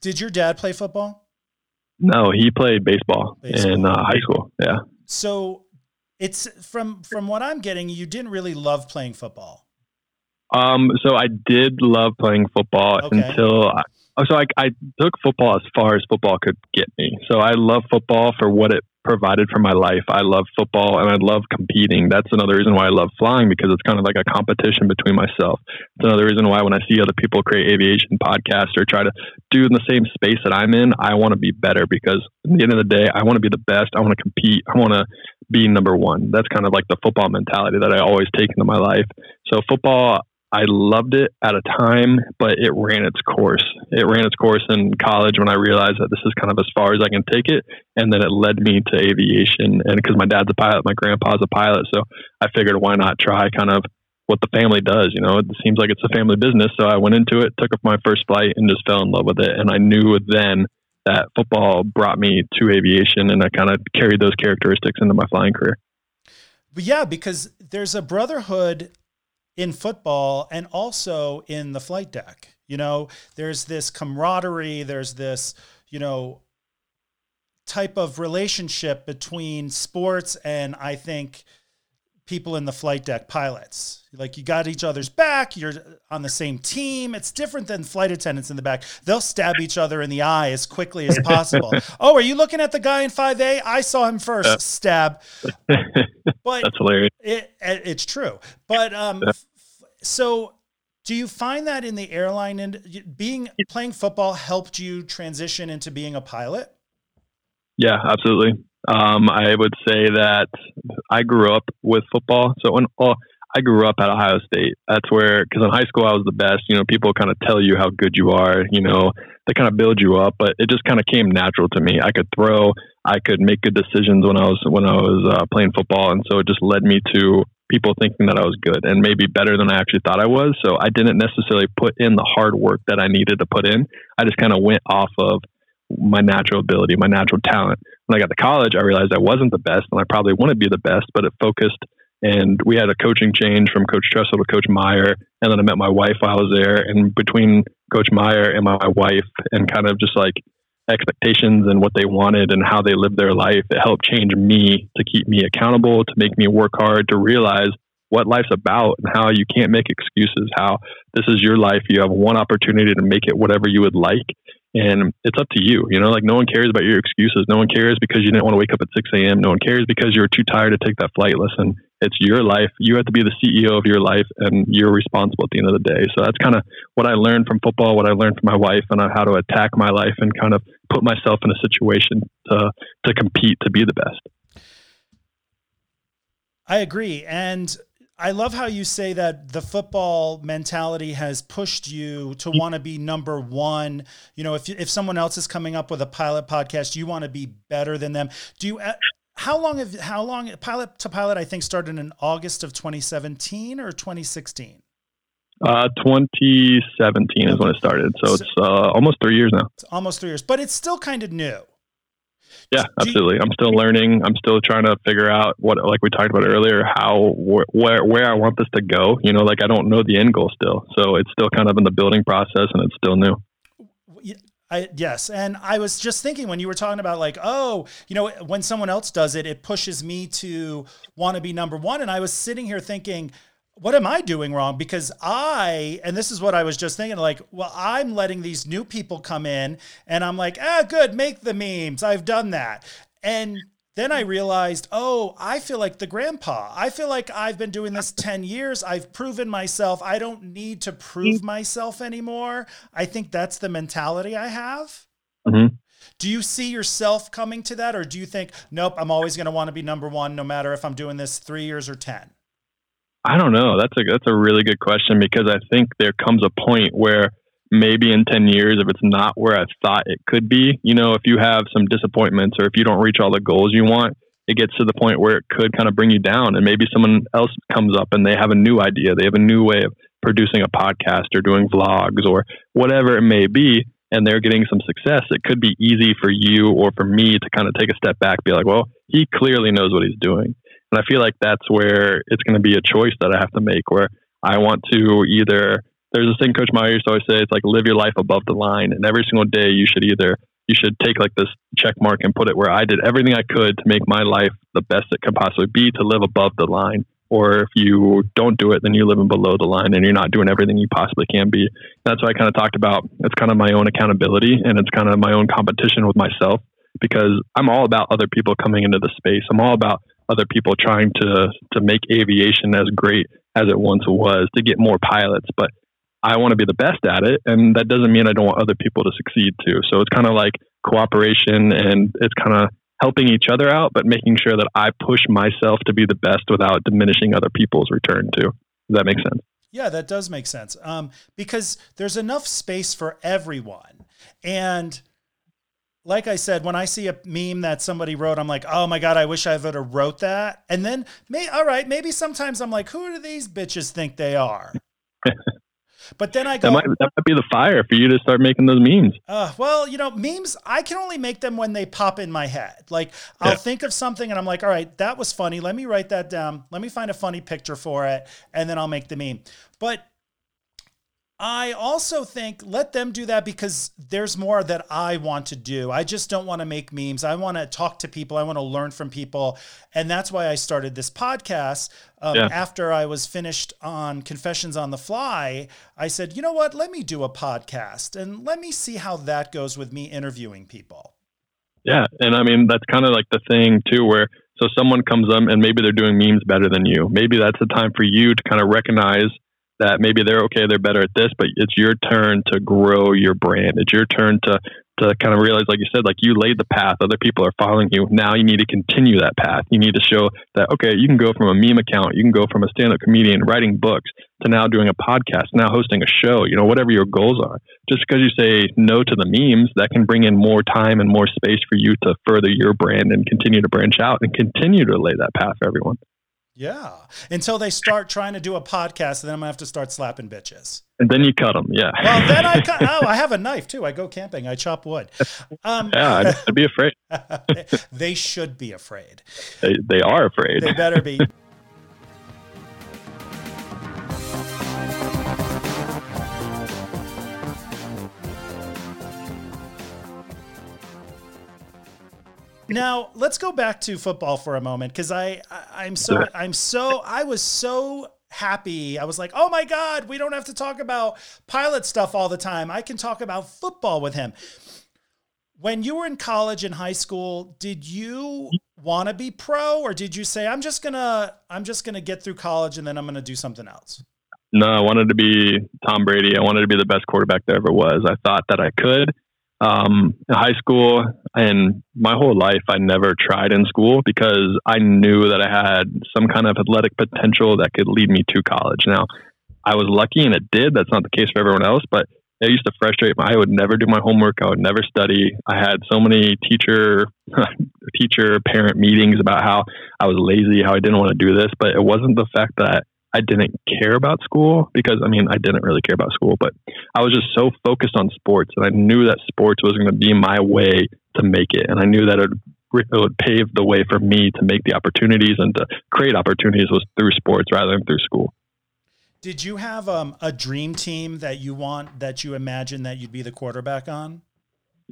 Did your dad play football? no, he played baseball, Baseball. in uh, high school. Yeah. So, it's from from what I'm getting, you didn't really love playing football. Um, so I did love playing football Okay. until I, oh, so I, I took football as far as football could get me. So I love football for what it provided for my life. I love football and I love competing. That's another reason why I love flying because it's kind of like a competition between myself. It's another reason why when I see other people create aviation podcasts or try to do in the same space that I'm in, I want to be better because at the end of the day, I want to be the best. I want to compete. I want to be number one. That's kind of like the football mentality that I always take into my life. So football, I loved it at a time, but it ran its course. It ran its course in college when I realized that this is kind of as far as I can take it. And then it led me to aviation. And because my dad's a pilot, my grandpa's a pilot. So I figured why not try kind of what the family does. You know, it seems like it's a family business. So I went into it, took up my first flight, and just fell in love with it. And I knew then that football brought me to aviation, and I kind of carried those characteristics into my flying career. But yeah, because there's a brotherhood in football and also in the flight deck. You know, there's this camaraderie, there's this, you know, type of relationship between sports and I think people in the flight deck pilots. Like you got each other's back, you're on the same team. It's different than flight attendants in the back. They'll stab each other in the eye as quickly as possible. oh, are you looking at the guy in 5A? I saw him first. Stab. But That's hilarious. it, it it's true. But um, f- so do you find that in the airline and being playing football helped you transition into being a pilot? Yeah, absolutely. Um, I would say that I grew up with football. So when oh, I grew up at Ohio State, that's where because in high school I was the best. You know, people kind of tell you how good you are. You know, they kind of build you up, but it just kind of came natural to me. I could throw, I could make good decisions when I was when I was uh, playing football, and so it just led me to people thinking that I was good and maybe better than I actually thought I was. So I didn't necessarily put in the hard work that I needed to put in. I just kind of went off of my natural ability, my natural talent. When I got to college, I realized I wasn't the best and I probably wouldn't be the best, but it focused and we had a coaching change from Coach Tressel to Coach Meyer. And then I met my wife while I was there. And between Coach Meyer and my wife and kind of just like expectations and what they wanted and how they lived their life, it helped change me to keep me accountable, to make me work hard, to realize what life's about and how you can't make excuses, how this is your life. You have one opportunity to make it whatever you would like. And it's up to you. You know, like no one cares about your excuses. No one cares because you didn't want to wake up at 6 a.m. No one cares because you were too tired to take that flight. Listen, it's your life. You have to be the CEO of your life and you're responsible at the end of the day. So that's kind of what I learned from football, what I learned from my wife, and uh, how to attack my life and kind of put myself in a situation to, to compete to be the best. I agree. And I love how you say that the football mentality has pushed you to want to be number one. You know, if if someone else is coming up with a pilot podcast, you want to be better than them. Do you? uh, How long have how long pilot to pilot? I think started in August of 2017 or 2016. Uh, 2017 is when it started. So it's uh, almost three years now. It's almost three years, but it's still kind of new. Yeah, absolutely. I'm still learning. I'm still trying to figure out what, like we talked about earlier, how wh- where where I want this to go. You know, like I don't know the end goal still, so it's still kind of in the building process, and it's still new. I, yes. And I was just thinking when you were talking about like, oh, you know, when someone else does it, it pushes me to want to be number one. And I was sitting here thinking, what am I doing wrong? Because I, and this is what I was just thinking, like, well, I'm letting these new people come in and I'm like, ah, good, make the memes. I've done that. And then I realized, oh, I feel like the grandpa. I feel like I've been doing this 10 years. I've proven myself. I don't need to prove myself anymore. I think that's the mentality I have. Mm-hmm. Do you see yourself coming to that? Or do you think, nope, I'm always going to want to be number one, no matter if I'm doing this three years or 10? I don't know. That's a that's a really good question because I think there comes a point where maybe in 10 years if it's not where I thought it could be, you know, if you have some disappointments or if you don't reach all the goals you want, it gets to the point where it could kind of bring you down and maybe someone else comes up and they have a new idea, they have a new way of producing a podcast or doing vlogs or whatever it may be and they're getting some success, it could be easy for you or for me to kind of take a step back, be like, well, he clearly knows what he's doing. And I feel like that's where it's going to be a choice that I have to make where I want to either, there's this thing Coach Meyer used to always say, it's like live your life above the line. And every single day you should either, you should take like this check mark and put it where I did everything I could to make my life the best it could possibly be to live above the line. Or if you don't do it, then you're living below the line and you're not doing everything you possibly can be. That's what I kind of talked about. It's kind of my own accountability and it's kind of my own competition with myself because I'm all about other people coming into the space. I'm all about other people trying to to make aviation as great as it once was to get more pilots but I want to be the best at it and that doesn't mean I don't want other people to succeed too. So it's kind of like cooperation and it's kind of helping each other out but making sure that I push myself to be the best without diminishing other people's return too. Does that make sense? Yeah that does make sense. Um, because there's enough space for everyone and like I said, when I see a meme that somebody wrote, I'm like, oh my God, I wish I would have wrote that. And then, may, all right, maybe sometimes I'm like, who do these bitches think they are? but then I go, that might, that might, be the fire for you to start making those memes. Uh, well, you know, memes, I can only make them when they pop in my head. Like I'll yeah. think of something and I'm like, all right, that was funny. Let me write that down. Let me find a funny picture for it. And then I'll make the meme. But I also think let them do that because there's more that I want to do. I just don't want to make memes. I want to talk to people. I want to learn from people. And that's why I started this podcast. Um, yeah. After I was finished on Confessions on the Fly, I said, you know what? Let me do a podcast and let me see how that goes with me interviewing people. Yeah. And I mean, that's kind of like the thing, too, where so someone comes up and maybe they're doing memes better than you. Maybe that's the time for you to kind of recognize that maybe they're okay, they're better at this, but it's your turn to grow your brand. It's your turn to to kind of realize, like you said, like you laid the path, other people are following you. Now you need to continue that path. You need to show that okay, you can go from a meme account, you can go from a stand-up comedian writing books to now doing a podcast, now hosting a show. You know, whatever your goals are. Just because you say no to the memes, that can bring in more time and more space for you to further your brand and continue to branch out and continue to lay that path for everyone. Yeah. Until they start trying to do a podcast, and then I'm gonna have to start slapping bitches. And then you cut them. Yeah. Well, then I cut. Oh, I have a knife too. I go camping. I chop wood. Um, yeah, I'd, I'd be afraid. they should be afraid. They, they are afraid. They better be. Now let's go back to football for a moment because I, I am so I'm so I was so happy. I was like, oh my god, we don't have to talk about pilot stuff all the time. I can talk about football with him. When you were in college and high school, did you want to be pro, or did you say I'm just gonna I'm just gonna get through college and then I'm gonna do something else? No, I wanted to be Tom Brady. I wanted to be the best quarterback there ever was. I thought that I could um, high school and my whole life, I never tried in school because I knew that I had some kind of athletic potential that could lead me to college. Now, I was lucky and it did. That's not the case for everyone else, but it used to frustrate me. I would never do my homework. I would never study. I had so many teacher, teacher parent meetings about how I was lazy, how I didn't want to do this, but it wasn't the fact that I didn't care about school because I mean I didn't really care about school, but I was just so focused on sports and I knew that sports was going to be my way to make it, and I knew that it would, it would pave the way for me to make the opportunities and to create opportunities was through sports rather than through school. Did you have um, a dream team that you want that you imagine that you'd be the quarterback on?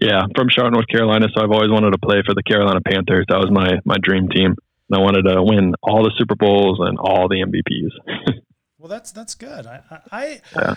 Yeah, I'm from Charlotte, North Carolina, so I've always wanted to play for the Carolina Panthers. That was my my dream team and I wanted to win all the Super Bowls and all the MVPs. Well, that's that's good. I, I yeah.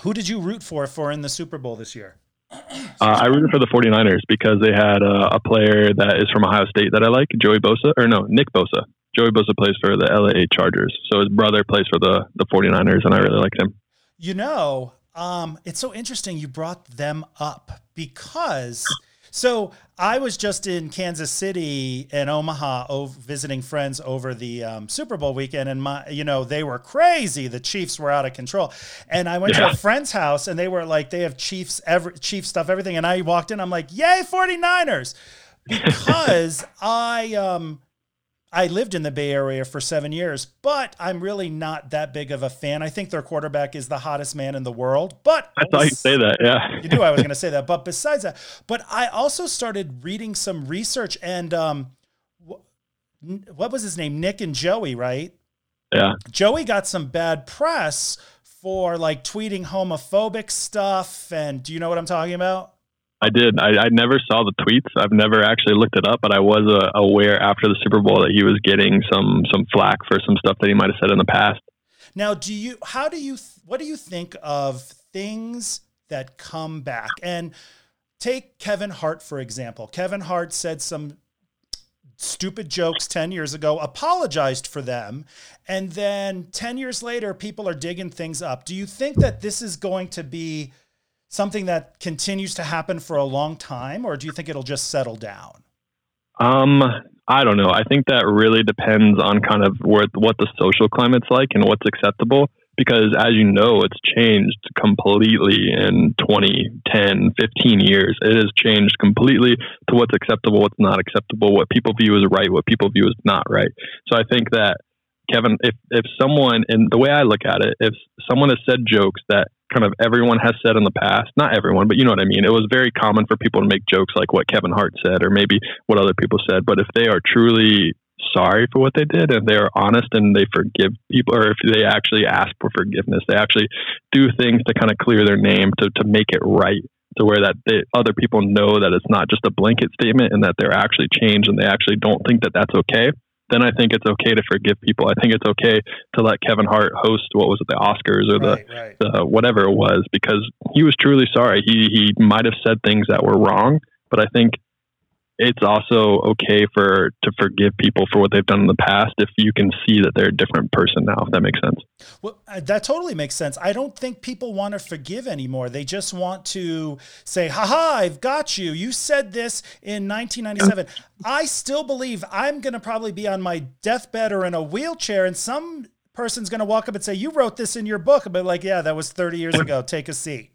who did you root for for in the Super Bowl this year? Uh, I rooted for the 49ers because they had uh, a player that is from Ohio State that I like, Joey Bosa, or no, Nick Bosa. Joey Bosa plays for the LA Chargers. So his brother plays for the, the 49ers, and I really like him. You know, um, it's so interesting you brought them up because so I was just in Kansas City and Omaha over, visiting friends over the um, Super Bowl weekend, and my, you know, they were crazy. The Chiefs were out of control, and I went yeah. to a friend's house, and they were like, they have Chiefs, every Chief stuff, everything, and I walked in, I'm like, yay, 49ers, because I um I lived in the Bay Area for seven years, but I'm really not that big of a fan. I think their quarterback is the hottest man in the world. But I thought you'd say that, yeah. you knew I was going to say that. But besides that, but I also started reading some research, and um, what was his name? Nick and Joey, right? Yeah. Joey got some bad press for like tweeting homophobic stuff, and do you know what I'm talking about? I did. I, I never saw the tweets. I've never actually looked it up, but I was uh, aware after the Super Bowl that he was getting some some flack for some stuff that he might have said in the past. Now, do you? How do you? What do you think of things that come back? And take Kevin Hart for example. Kevin Hart said some stupid jokes 10 years ago, apologized for them, and then 10 years later, people are digging things up. Do you think that this is going to be something that continues to happen for a long time, or do you think it'll just settle down? Um, I don't know. I think that really depends on kind of where, what the social climate's like and what's acceptable. Because as you know, it's changed completely in 20, 10, 15 years. It has changed completely to what's acceptable, what's not acceptable, what people view as right, what people view as not right. So I think that Kevin, if if someone, and the way I look at it, if someone has said jokes that kind of everyone has said in the past, not everyone, but you know what I mean. It was very common for people to make jokes like what Kevin Hart said, or maybe what other people said. But if they are truly sorry for what they did, and they are honest and they forgive people, or if they actually ask for forgiveness, they actually do things to kind of clear their name to to make it right to where that they, other people know that it's not just a blanket statement and that they're actually changed and they actually don't think that that's okay then I think it's okay to forgive people. I think it's okay to let Kevin Hart host what was it, the Oscars or right, the, right. the whatever it was, because he was truly sorry. He he might have said things that were wrong, but I think it's also okay for to forgive people for what they've done in the past if you can see that they're a different person now if that makes sense. Well uh, that totally makes sense. I don't think people want to forgive anymore. They just want to say haha i've got you. You said this in 1997 i still believe i'm going to probably be on my deathbed or in a wheelchair and some person's going to walk up and say you wrote this in your book. But like yeah that was 30 years ago. Take a seat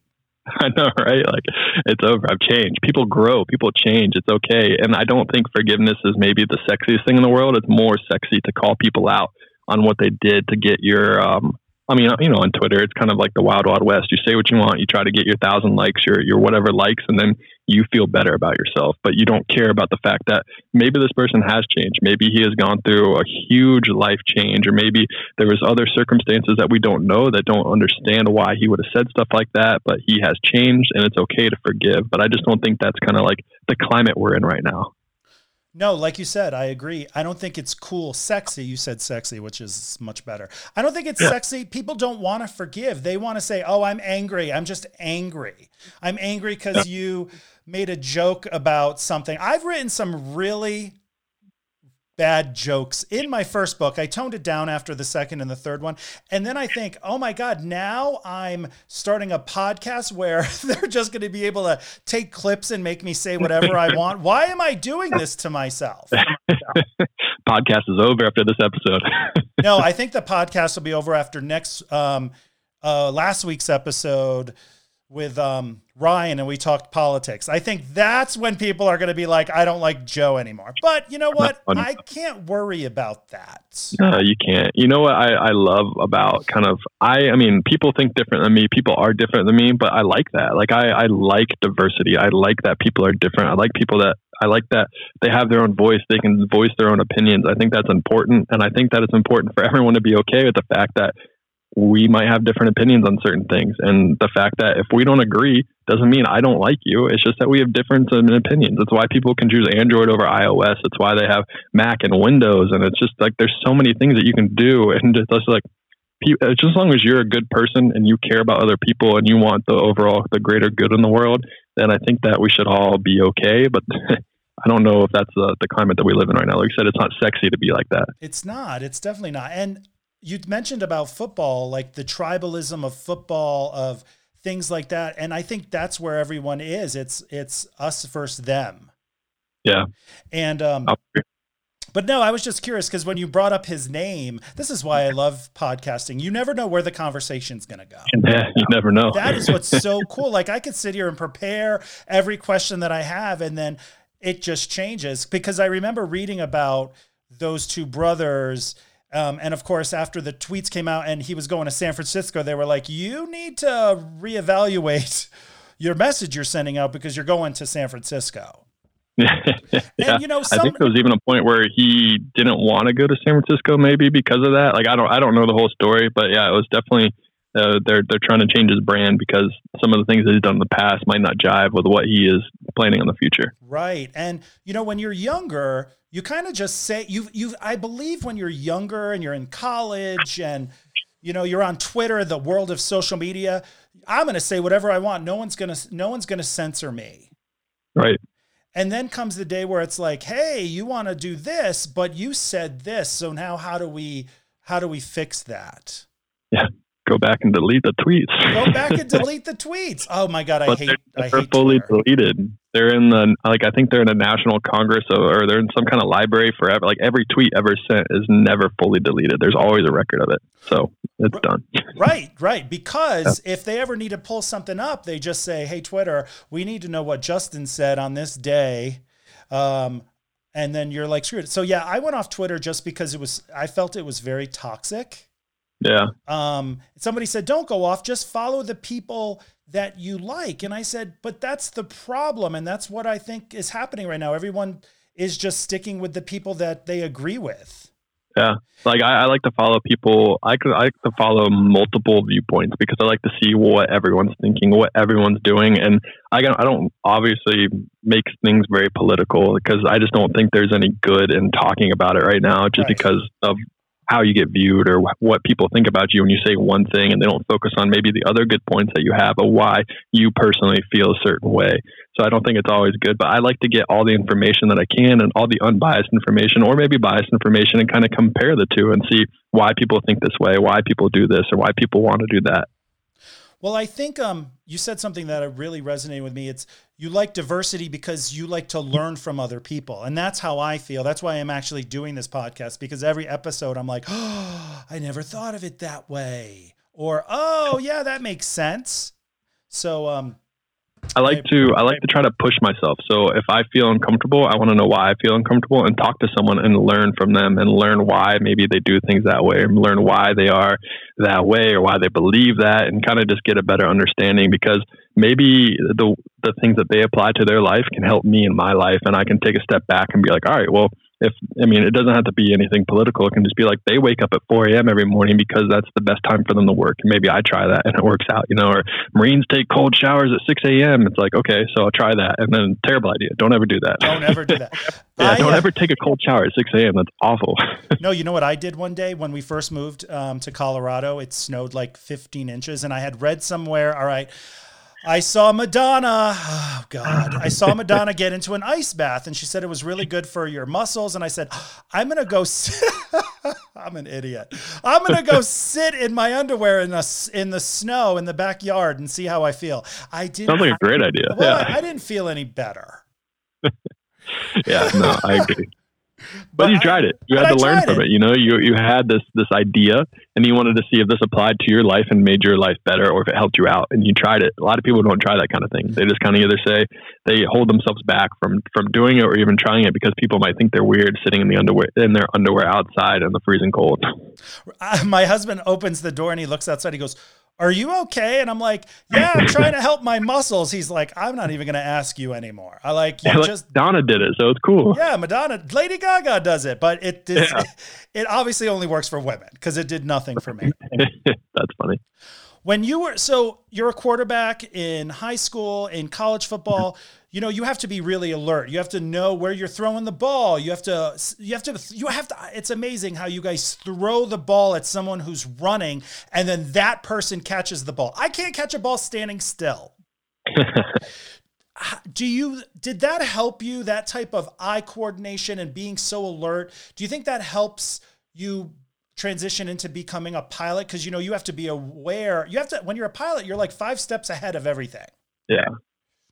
I know, right? Like it's over. I've changed. People grow. People change. It's okay. And I don't think forgiveness is maybe the sexiest thing in the world. It's more sexy to call people out on what they did to get your um, I mean, you know, on Twitter, it's kind of like the wild, wild west. You say what you want, you try to get your thousand likes, your your whatever likes, and then you feel better about yourself. But you don't care about the fact that maybe this person has changed. Maybe he has gone through a huge life change, or maybe there was other circumstances that we don't know that don't understand why he would have said stuff like that. But he has changed, and it's okay to forgive. But I just don't think that's kind of like the climate we're in right now. No, like you said, I agree. I don't think it's cool, sexy. You said sexy, which is much better. I don't think it's yeah. sexy. People don't want to forgive. They want to say, "Oh, I'm angry. I'm just angry. I'm angry because yeah. you made a joke about something." I've written some really bad jokes in my first book. I toned it down after the second and the third one. And then I think, oh my God, now I'm starting a podcast where they're just going to be able to take clips and make me say whatever I want. Why am I doing this to myself? podcast is over after this episode. no, I think the podcast will be over after next, um, uh, last week's episode with um, Ryan and we talked politics. I think that's when people are going to be like, I don't like Joe anymore. But you know what? I can't worry about that. No, you can't. You know what I, I love about kind of I I mean, people think different than me. People are different than me, but I like that. Like I, I like diversity. I like that people are different. I like people that I like that they have their own voice. They can voice their own opinions. I think that's important. And I think that it's important for everyone to be okay with the fact that we might have different opinions on certain things. And the fact that if we don't agree doesn't mean I don't like you. It's just that we have different opinions. It's why people can choose Android over iOS. It's why they have Mac and Windows. And it's just like there's so many things that you can do. And it's just like just as long as you're a good person and you care about other people and you want the overall the greater good in the world, then I think that we should all be okay. But I don't know if that's the, the climate that we live in right now. Like you said, it's not sexy to be like that. It's not. It's definitely not. And you mentioned about football, like the tribalism of football, of things like that. And I think that's where everyone is. It's it's us versus them. Yeah. And um, but no, I was just curious because when you brought up his name, this is why I love podcasting. You never know where the conversation's going to go. Yeah, you never know. That is what's so cool. Like I could sit here and prepare every question that I have, and then it just changes because I remember reading about those two brothers. Um, and of course, after the tweets came out and he was going to San Francisco, they were like, you need to reevaluate your message you're sending out because you're going to San Francisco. yeah. And you know, some, I think there was even a point where he didn't want to go to San Francisco, maybe because of that. Like I don't, I don't know the whole story, but yeah, it was definitely uh, they're they're trying to change his brand because some of the things that he's done in the past might not jive with what he is planning in the future. Right, and you know, when you're younger, you kind of just say you you. I believe when you're younger and you're in college and you know you're on Twitter, the world of social media. I'm going to say whatever I want. No one's going to no one's going to censor me. Right. And then comes the day where it's like, hey, you want to do this, but you said this. So now how do we how do we fix that? Yeah. Go back and delete the tweets. Go back and delete the tweets. Oh my god, I but hate they're, they're hate fully Twitter. deleted. They're in the like I think they're in a national congress or, or they're in some kind of library forever. Like every tweet ever sent is never fully deleted. There's always a record of it. So it's done. Right, right. Because if they ever need to pull something up, they just say, "Hey, Twitter, we need to know what Justin said on this day," um, and then you're like, "Screw it." So yeah, I went off Twitter just because it was. I felt it was very toxic. Yeah. Um, somebody said, "Don't go off. Just follow the people that you like." And I said, "But that's the problem, and that's what I think is happening right now. Everyone is just sticking with the people that they agree with." Yeah, like I, I like to follow people. I could I like to follow multiple viewpoints because I like to see what everyone's thinking, what everyone's doing, and I don't, I don't obviously make things very political because I just don't think there's any good in talking about it right now, just Right. because of how you get viewed or wh- what people think about you when you say one thing and they don't focus on maybe the other good points that you have or why you personally feel a certain way. So I don't think it's always good, but I like to get all the information that I can and all the unbiased information or maybe biased information and kind of compare the two and see why people think this way, why people do this, or why people want to do that. Well, I think um, you said something that really resonated with me. It's you like diversity because you like to learn from other people. And that's how I feel. That's why I'm actually doing this podcast because every episode I'm like, oh, I never thought of it that way. Or, oh, yeah, that makes sense. So, um, I like to I like to try to push myself. So if I feel uncomfortable, I want to know why I feel uncomfortable and talk to someone and learn from them and learn why maybe they do things that way and learn why they are that way or why they believe that and kind of just get a better understanding because maybe the the things that they apply to their life can help me in my life and I can take a step back and be like, all right, well, if I mean, it doesn't have to be anything political. It can just be like they wake up at 4 a.m. every morning because that's the best time for them to work. And maybe I try that and it works out, you know. Or Marines take cold showers at 6 a.m. It's like okay, so I'll try that. And then terrible idea. Don't ever do that. don't ever do that. yeah, I, don't uh, ever take a cold shower at 6 a.m. That's awful. No, you know what I did one day when we first moved um, to Colorado? It snowed like 15 inches, and I had read somewhere, all right, I saw Madonna. Oh, God. I saw Madonna get into an ice bath, and she said it was really good for your muscles. And I said, I'm going to go sit. I'm an idiot. I'm going to go sit in my underwear in the, in the snow in the backyard and see how I feel. I didn't. Sounds like a great idea. well, yeah, I, I didn't feel any better. yeah, no, I agree. But, you I- tried it. You but had I to learn from it. it. You know, you you had this this idea, and you wanted to see if this applied to your life and made your life better, or if it helped you out. And you tried it. A lot of people don't try that kind of thing. They just kind of either say they hold themselves back from from doing it, or even trying it because people might think they're weird sitting in the underwear in their underwear outside in the freezing cold. I- my husband opens the door and he looks outside. He goes, Are you okay? And I'm like, Yeah, I'm trying to help my muscles. He's like, I'm not even going to ask you anymore. I like, you Like, just, Donna did it, so it's cool. yeah, Madonna, Lady Gaga does it, but it Yeah. it obviously only works for women because it did nothing for me. That's funny. When you were so you're a quarterback in high school, in college football, you know, you have to be really alert. You have to know where you're throwing the ball. You have to you have to you have to it's amazing how you guys throw the ball at someone who's running and then that person catches the ball. I can't catch a ball standing still. do you did that help you that type of eye coordination and being so alert do you think that helps you transition into becoming a pilot? Because you know you have to be aware you have to when you're a pilot you're like five steps ahead of everything. Yeah.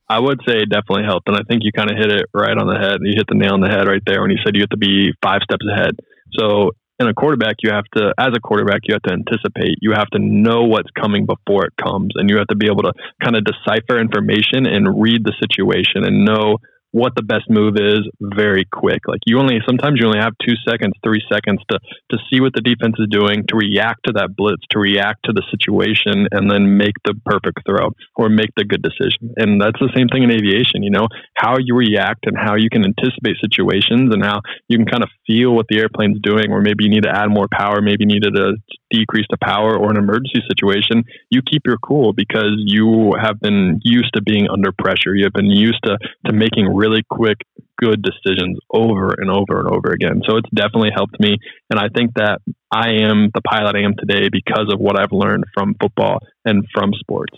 I would say it definitely helped and i think you kind of hit it right on the head you hit the nail on the head right there when you said you have to be five steps ahead. So in a quarterback, you have to, as a quarterback, you have to anticipate. You have to know what's coming before it comes, and you have to be able to kind of decipher information and read the situation and know what the best move is very quick. Like you only sometimes you only have two seconds, three seconds to to see what the defense is doing, to react to that blitz, to react to the situation, and then make the perfect throw or make the good decision. And that's the same thing in aviation. You know how you react and how you can anticipate situations and how you can kind of feel what the airplane's doing, or maybe you need to add more power, maybe you needed to decrease the power or an emergency situation. You keep your cool because you have been used to being under pressure. You have been used to to making really quick, good decisions over and over and over again. So it's definitely helped me. And I think that I am the pilot I am today because of what I've learned from football and from sports.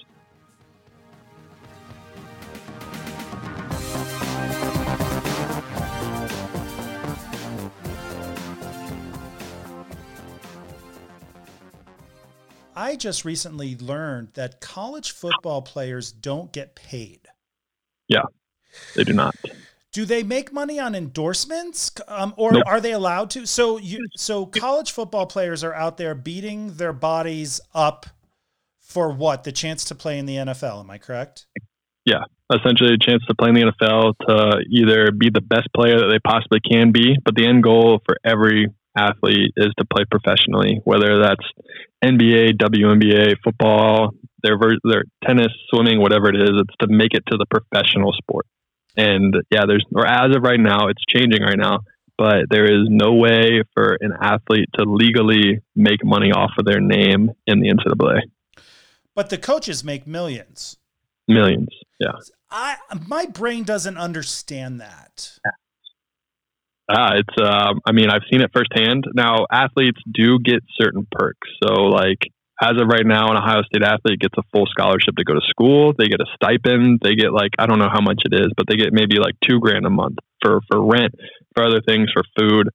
I just recently learned that college football players don't get paid. Yeah. They do not. Do they make money on endorsements, um, or nope. are they allowed to? So you, so college football players are out there beating their bodies up for what? The chance to play in the NFL. Am I correct? Yeah, essentially a chance to play in the NFL to either be the best player that they possibly can be, but the end goal for every athlete is to play professionally, whether that's NBA, WNBA, football, their their tennis, swimming, whatever it is. It's to make it to the professional sport. And yeah, there's, or as of right now, it's changing right now, but there is no way for an athlete to legally make money off of their name in the NCAA. But the coaches make millions. Millions, yeah. I my brain doesn't understand that. Ah, it's. Uh, I mean, I've seen it firsthand. Now, athletes do get certain perks. So, like, as of right now, an Ohio State athlete gets a full scholarship to go to school. They get a stipend. They get like I don't know how much it is, but they get maybe like two grand a month for for rent, for other things, for food.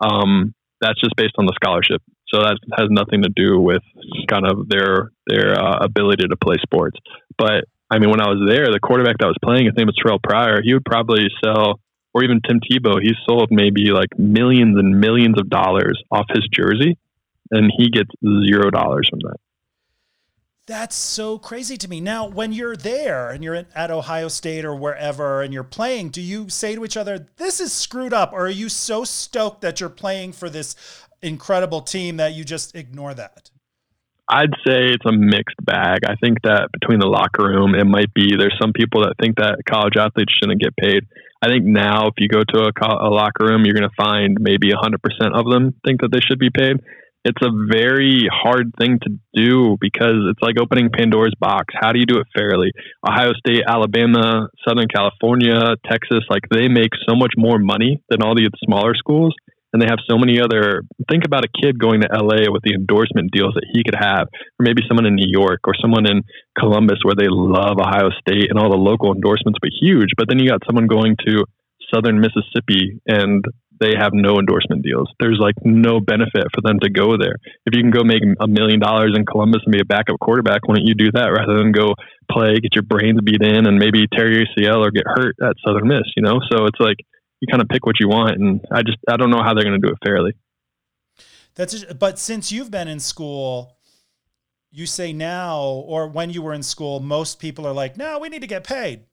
Um, that's just based on the scholarship. So that has nothing to do with kind of their their uh, ability to play sports. But I mean, when I was there, the quarterback that was playing, his name was Terrell Pryor. He would probably sell, or even Tim Tebow. He sold maybe like millions and millions of dollars off his jersey and he gets zero dollars from that. That's so crazy to me. Now, when you're there and you're at Ohio State or wherever and you're playing, do you say to each other, this is screwed up? Or are you so stoked that you're playing for this incredible team that you just ignore that? I'd say it's a mixed bag. I think that between the locker room, it might be there's some people that think that college athletes shouldn't get paid. I think now, if you go to a, a locker room, you're going to find maybe 100% of them think that they should be paid it's a very hard thing to do because it's like opening Pandora's box. How do you do it fairly? Ohio State, Alabama, Southern California, Texas, like they make so much more money than all the smaller schools. And they have so many other. Think about a kid going to LA with the endorsement deals that he could have, or maybe someone in New York or someone in Columbus where they love Ohio State and all the local endorsements were huge. But then you got someone going to Southern Mississippi and they have no endorsement deals. There's like no benefit for them to go there. If you can go make a million dollars in Columbus and be a backup quarterback, why don't you do that rather than go play, get your brains beat in, and maybe tear your ACL or get hurt at Southern Miss? You know, so it's like you kind of pick what you want, and I just I don't know how they're going to do it fairly. That's but since you've been in school, you say now or when you were in school, most people are like, no, we need to get paid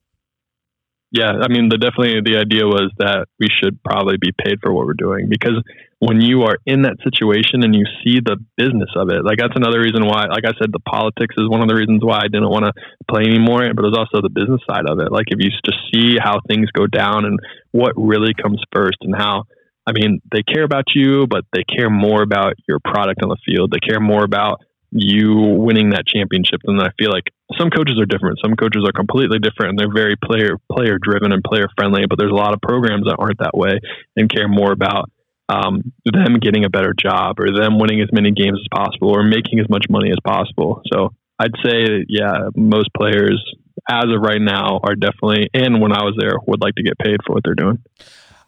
yeah, I mean, the definitely the idea was that we should probably be paid for what we're doing because when you are in that situation and you see the business of it, like that's another reason why, like I said, the politics is one of the reasons why I didn't want to play anymore. But it was also the business side of it. Like if you just see how things go down and what really comes first and how, I mean, they care about you, but they care more about your product on the field. They care more about you winning that championship. And I feel like some coaches are different. Some coaches are completely different and they're very player player driven and player friendly. But there's a lot of programs that aren't that way and care more about um, them getting a better job or them winning as many games as possible or making as much money as possible. So I'd say, yeah, most players as of right now are definitely, and when I was there, would like to get paid for what they're doing.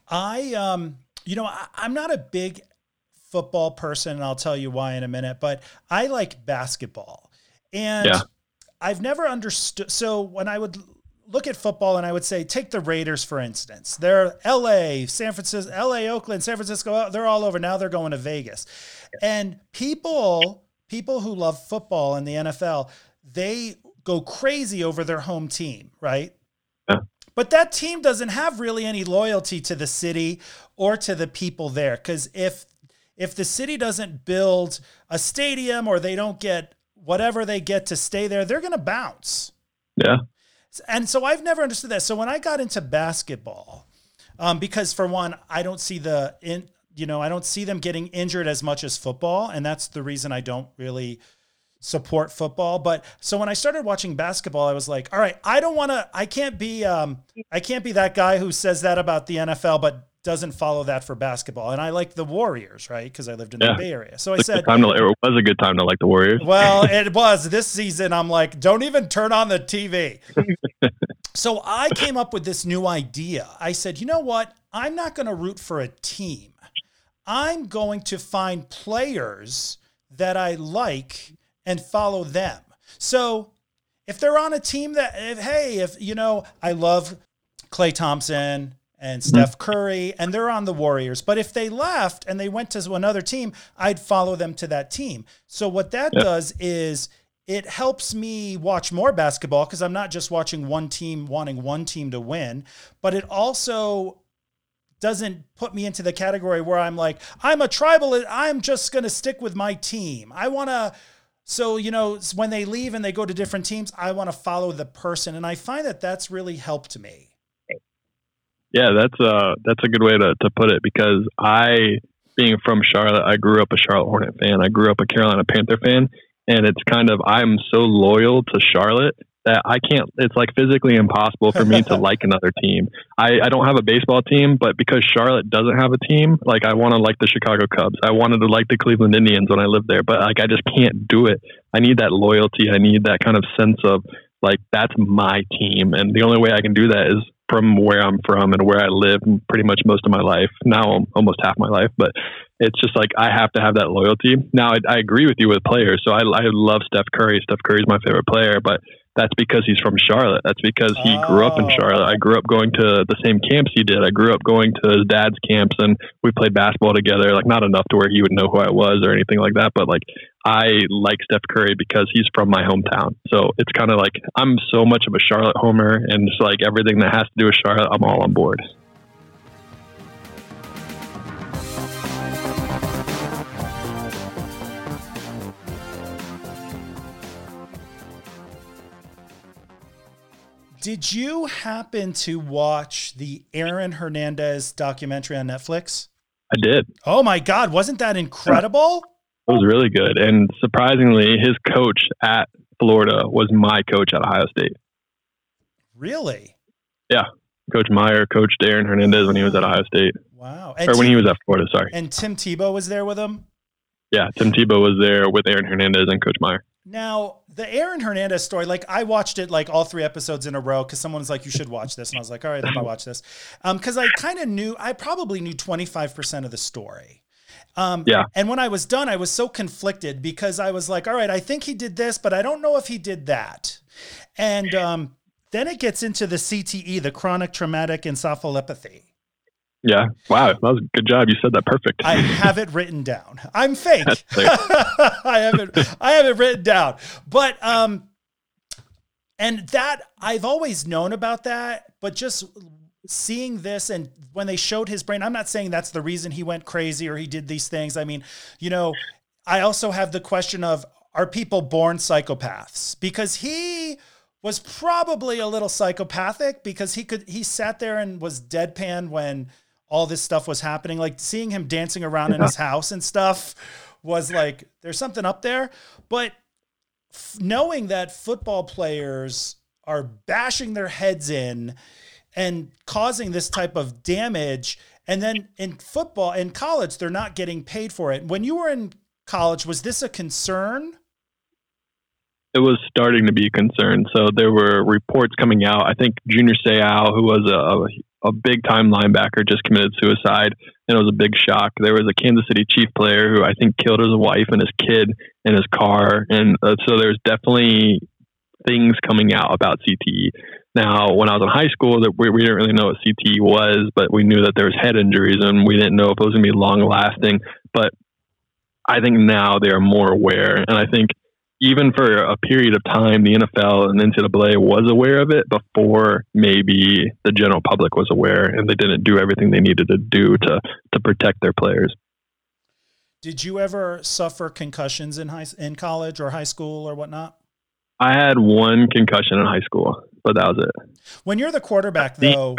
I, um, you know, I, I'm not a big football person, and I'll tell you why in a minute, but I like basketball. And yeah. I've never understood. So when I would look at football and I would say, take the Raiders, for instance. They're LA, San Francisco, LA, Oakland, San Francisco, oh, they're all over. Now they're going to Vegas. And people, people who love football in the NFL, they go crazy over their home team, right? Yeah. But that team doesn't have really any loyalty to the city or to the people there. Because if if the city doesn't build a stadium or they don't get whatever they get to stay there, they're going to bounce. Yeah. And so I've never understood that. So when I got into basketball, um, because for one, I don't see the in you know I don't see them getting injured as much as football, and that's the reason I don't really support football. But so when I started watching basketball, I was like, all right, I don't want to, I can't be, um, I can't be that guy who says that about the NFL, but doesn't follow that for basketball. And I like the Warriors, right? Because I lived in yeah. the Bay Area. So I said, time to, it was a good time to like the Warriors. Well, it was this season. I'm like, don't even turn on the TV. so I came up with this new idea. I said, you know what? I'm not going to root for a team. I'm going to find players that I like and follow them. So if they're on a team that, if, hey, if, you know, I love Klay Thompson and. Steph Curry, and they're on the Warriors. But if they left and they went to another team, I'd follow them to that team. So what that does is it helps me watch more basketball because I'm not just watching one team wanting one team to win, but it also doesn't put me into the category where I'm like, I'm a tribal, I'm just going to stick with my team. I want to so, you know, when they leave and they go to different teams, I want to follow the person. And I find that that's really helped me. Yeah, that's a, uh, that's a good way to, to put it because I, being from Charlotte, I grew up a Charlotte Hornet fan. I grew up a Carolina Panther fan. And it's kind of, I'm so loyal to Charlotte that I can't. It's like physically impossible for me to like another team. I, I don't have a baseball team, but because Charlotte doesn't have a team, like I want to like the Chicago Cubs. I wanted to like the Cleveland Indians when I lived there, but like I just can't do it. I need that loyalty. I need that kind of sense of like that's my team, and the only way I can do that is from where I'm from and where I live pretty much most of my life. Now almost half my life, but it's just like I have to have that loyalty. Now I, I agree with you with players. So I, I love Steph Curry. Steph Curry's my favorite player, but that's because he's from Charlotte. That's because he oh. grew up in oh. Charlotte. I grew up going to the same camps he did. I grew up going to his dad's camps and we played basketball together. Like not enough to where he would know who I was or anything like that, but like I like Steph Curry because he's from my hometown. So it's kind of like I'm so much of a Charlotte homer and just like everything that has to do with Charlotte, I'm all on board. Did you happen to watch the Aaron Hernandez documentary on Netflix? I did. Oh my God, wasn't that incredible? It was really good. And surprisingly, his coach at Florida was my coach at Ohio State. Really? Yeah. Coach Meyer coached Aaron Hernandez when he was at Ohio State. Wow. And or when he was at Florida, sorry. And Tim Tebow was there with him? Yeah, Tim Tebow was there with Aaron Hernandez and Coach Meyer. Now, the Aaron Hernandez story, like I watched it like all three episodes in a row because someone was like, you should watch this. And I was like, all right, let me watch this. Because um, I kind of knew, I probably knew 25% of the story. Um, yeah. And when I was done, I was so conflicted because I was like, all right, I think he did this, but I don't know if he did that. And um, then it gets into the CTE, the chronic traumatic encephalopathy. Yeah. Wow. That was a good job. You said that perfect. I have it written down. I'm fake. I have it. I have it written down. But um, and that I've always known about that, but just seeing this and when they showed his brain, I'm not saying that's the reason he went crazy or he did these things. I mean, you know, I also have the question of are people born psychopaths? Because he was probably a little psychopathic because he could he sat there and was deadpan when all this stuff was happening. Like seeing him dancing around yeah. in his house and stuff was like, there's something up there. But f- knowing that football players are bashing their heads in and causing this type of damage, and then in football, in college, they're not getting paid for it. When you were in college, was this a concern? it was starting to be a concern. So there were reports coming out. I think Junior Seau, who was a, a big time linebacker, just committed suicide, and it was a big shock. There was a Kansas City Chief player who I think killed his wife and his kid in his car, and uh, so there's definitely things coming out about CTE. Now, when I was in high school, that we, we didn't really know what CTE was, but we knew that there was head injuries, and we didn't know if it was going to be long lasting. But I think now they are more aware, and I think even for a period of time, the NFL and NCAA was aware of it before maybe the general public was aware, and they didn't do everything they needed to do to to protect their players. Did you ever suffer concussions in high in college or high school or whatnot? I had one concussion in high school, but that was it. When you're the quarterback, though,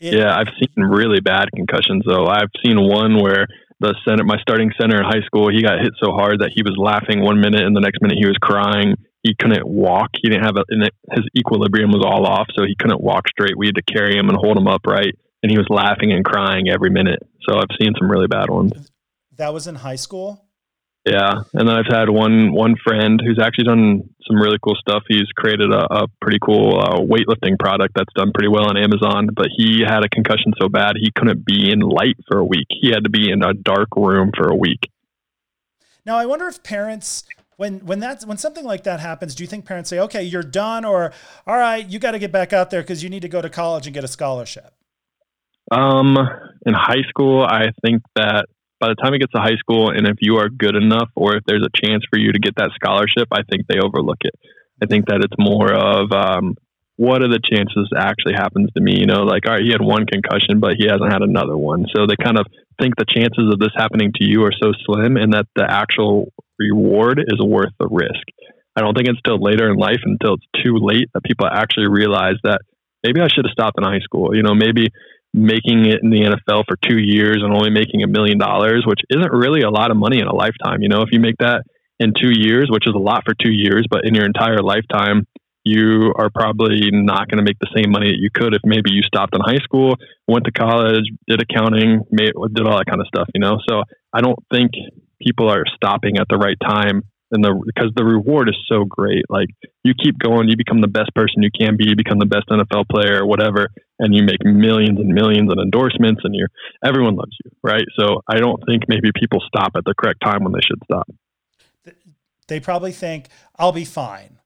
it, yeah, I've seen really bad concussions. Though I've seen one where the center, my starting center in high school, he got hit so hard that he was laughing one minute and the next minute he was crying. He couldn't walk. He didn't have a, his equilibrium was all off, so he couldn't walk straight. We had to carry him and hold him upright, and he was laughing and crying every minute. So I've seen some really bad ones. That was in high school. Yeah, and then I've had one one friend who's actually done some really cool stuff. He's created a, a pretty cool uh, weightlifting product that's done pretty well on Amazon. But he had a concussion so bad he couldn't be in light for a week. He had to be in a dark room for a week. Now I wonder if parents when when that's when something like that happens, do you think parents say, "Okay, you're done," or "All right, you got to get back out there because you need to go to college and get a scholarship"? Um, in high school, I think that by the time it gets to high school, and if you are good enough, or if there's a chance for you to get that scholarship, I think they overlook it. I think that it's more of um, what are the chances actually happens to me? You know, like all right, he had one concussion, but he hasn't had another one, so they kind of think the chances of this happening to you are so slim, and that the actual reward is worth the risk. I don't think it's till later in life, until it's too late, that people actually realize that maybe I should have stopped in high school. You know, maybe making it in the NFL for two years and only making a million dollars, which isn't really a lot of money in a lifetime. You know, if you make that in two years, which is a lot for two years, but in your entire lifetime, you are probably not going to make the same money that you could if maybe you stopped in high school, went to college, did accounting, made, did all that kind of stuff, you know? So I don't think people are stopping at the right time and the because the reward is so great. Like you keep going, you become the best person you can be, you become the best NFL player or whatever, and you make millions and millions of endorsements, and you everyone loves you, right? So I don't think maybe people stop at the correct time when they should stop. They probably think I'll be fine.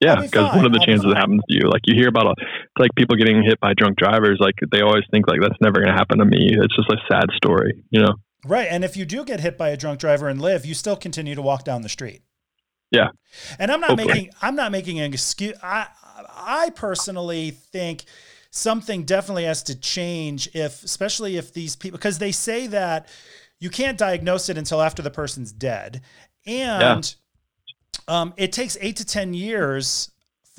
Yeah, because what are the I'll chances it happens to you? Like you hear about a, like people getting hit by drunk drivers. Like they always think like that's never going to happen to me. It's just a sad story, you know. Right. And if you do get hit by a drunk driver and live, you still continue to walk down the street. Yeah. And I'm not Hopefully. making I'm not making an excuse I I personally think something definitely has to change if especially if these people because they say that you can't diagnose it until after the person's dead. And yeah. um, it takes eight to ten years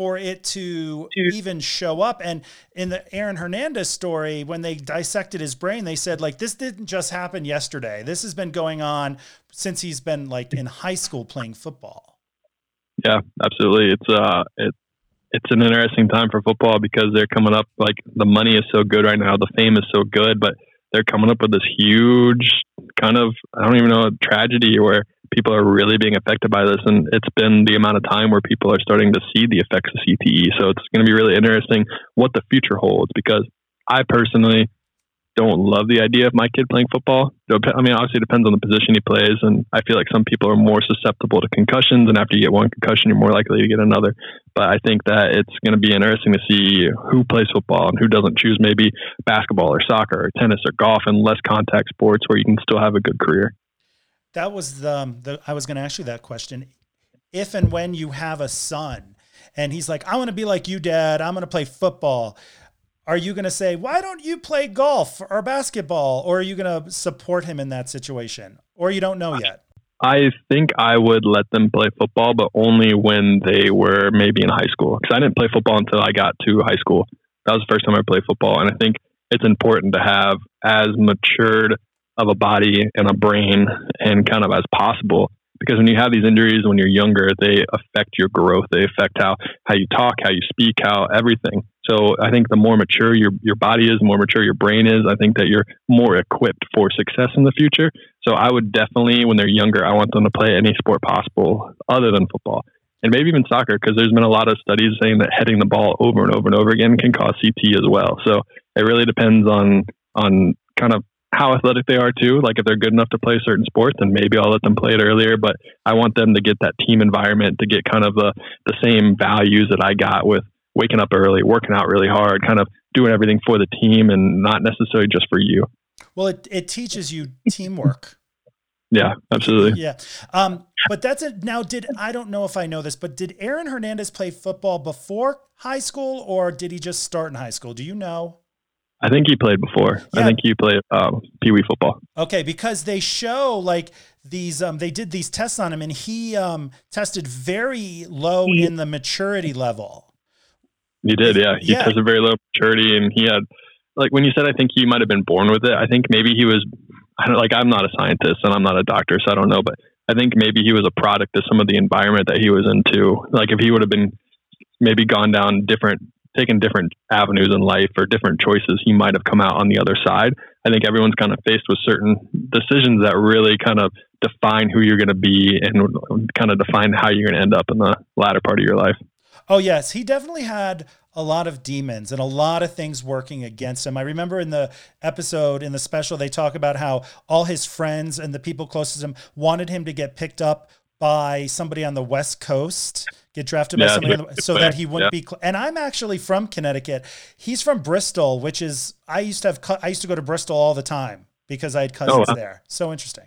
for it to even show up. And in the Aaron Hernandez story, when they dissected his brain, they said like this didn't just happen yesterday. This has been going on since he's been like in high school playing football. Yeah, absolutely. It's uh it it's an interesting time for football because they're coming up like the money is so good right now, the fame is so good, but they're coming up with this huge kind of I don't even know tragedy where people are really being affected by this, and it's been the amount of time where people are starting to see the effects of CTE. So it's going to be really interesting what the future holds because I personally don't love the idea of my kid playing football. I mean, obviously, it depends on the position he plays, and I feel like some people are more susceptible to concussions, and after you get one concussion, you're more likely to get another. But I think that it's going to be interesting to see who plays football and who doesn't choose maybe basketball or soccer or tennis or golf and less contact sports where you can still have a good career that was the, um, the I was going to ask you that question. If and when you have a son and he's like, I want to be like you, dad, I'm going to play football. Are you going to say, why don't you play golf or basketball? Or are you going to support him in that situation? Or you don't know yet? I think I would let them play football, but only when they were maybe in high school. Because I didn't play football until I got to high school. That was the first time I played football. And I think it's important to have as matured of a body and a brain and kind of as possible. Because when you have these injuries when you're younger they affect your growth. They affect how how you talk how you speak how everything. So i think the more mature your your body is the more mature your brain is i think that you're more equipped for success in the future. So i would definitely when they're younger i want them to play any sport possible other than football and maybe even soccer because there's been a lot of studies saying that heading the ball over and over and over again can cause CT as well. So it really depends on on kind of how athletic they are too. Like if they're good enough to play certain sports, then maybe I'll let them play it earlier. But I want them to get that team environment to get kind of the the same values that I got with waking up early, working out really hard, kind of doing everything for the team and not necessarily just for you. Well, it, it teaches you teamwork. Yeah, absolutely. Yeah. Um, but that's it. Now, did I don't know if I know this, but did Aaron Hernandez play football before high school or did he just start in high school? Do you know? I think he played before. Yeah. I think he played um, Pee Wee football. Okay, because they show like these, um, they did these tests on him and he um, tested very low in the maturity level. He did, yeah. He Yeah. tested very low maturity, and he had like when you said I think he might have been born with it. I think maybe he was. I don't like. I'm not a scientist and I'm not a doctor, so I don't know. But I think maybe he was a product of some of the environment that he was into. Like if he would have been maybe gone down different, taken different avenues in life or different choices, he might have come out on the other side. I think everyone's kind of faced with certain decisions that really kind of define who you're going to be and kind of define how you're going to end up in the latter part of your life. Oh yes, he definitely had a lot of demons and a lot of things working against him. I remember in the episode in the special they talk about how all his friends and the people closest to him wanted him to get picked up by somebody on the West Coast, get drafted by Yeah, somebody on the, so that he wouldn't yeah. be. And I'm actually from Connecticut. He's from Bristol, which is I used to have. I used to go to Bristol all the time because I had cousins wow. there. So interesting.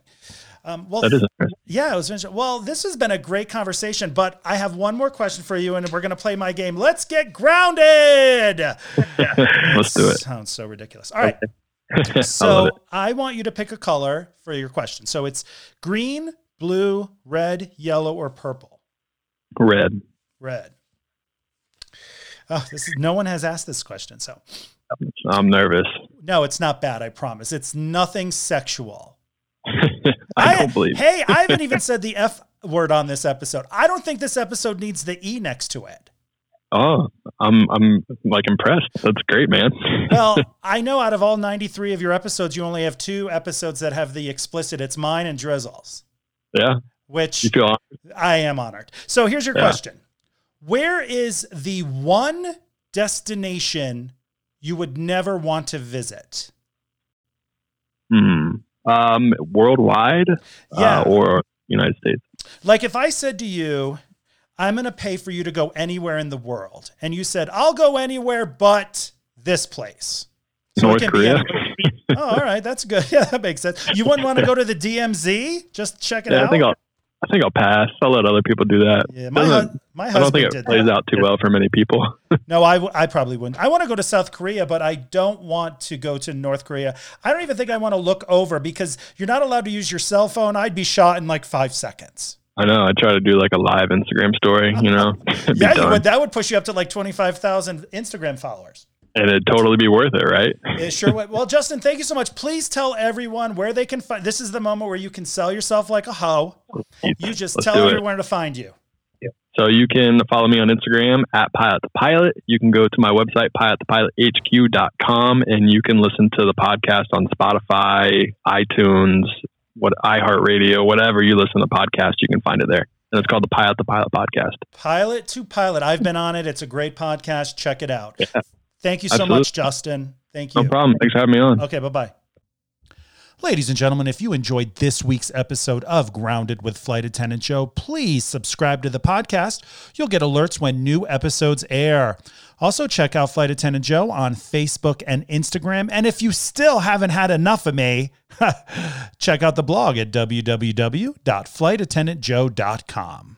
Um, well, That is interesting. yeah, it was interesting. Well, this has been a great conversation, but I have one more question for you, and we're going to play my game. Let's get grounded. Let's do it. Sounds so ridiculous. All right. So it. I want you to pick a color for your question. So it's green, blue, red, yellow, or purple. Red. Red. Oh, this is no one has asked this question. So I'm nervous. no, it's not bad. I promise. It's nothing sexual. I don't believe. Hey, I haven't even said the F word on this episode. I don't think this episode needs the E next to it. Oh, I'm I'm like impressed. That's great, man. Well, I know out of all 93 of your episodes, you only have two episodes that have the explicit. It's mine and Drizzle's, yeah, which I am honored. So here's your Yeah. question Where is the one destination you would never want to visit? hmm, um worldwide Yeah. uh, or United States. Like if I said to you, I'm going to pay for you to go anywhere in the world, and you said, I'll go anywhere but this place. So it North can Korea. oh, all right. That's good. Yeah, that makes sense. You wouldn't want to go to the DMZ? Just check it yeah, out. I think I'll I think I'll pass. I'll let other people do that. yeah, my, hu- my I don't think it plays that. out too well for many people. No, I, w- I probably wouldn't. I want to go to South Korea, but I don't want to go to North Korea. I don't even think I want to look over because you're not allowed to use your cell phone. I'd be shot in like five seconds. I know. I try to do like a live Instagram story, you know. Yeah, you would. That would push you up to like 25,000 Instagram followers. And it'd totally be worth it, right? It sure would. Well, Justin, thank you so much. Please tell everyone where they can find. This is the moment where you can sell yourself like a hoe. You just Let's tell it. everyone to find you. So you can follow me on Instagram at Pilot the Pilot. You can go to my website, pilotthepilothq.com, and you can listen to the podcast on Spotify, iTunes, what iHeartRadio, whatever you listen to podcast, you can find it there. And it's called the Pilot the Pilot podcast. Pilot to Pilot. I've been on it. It's a great podcast. Check it out. Yeah. Thank you so Absolutely. much, Justin. Thank you. No problem. Thanks for having me on. Okay, bye bye. Ladies and gentlemen, if you enjoyed this week's episode of Grounded with Flight Attendant Joe, please subscribe to the podcast. You'll get alerts when new episodes air. Also, check out Flight Attendant Joe on Facebook and Instagram. And if you still haven't had enough of me, check out the blog at www.flightattendantjoe.com.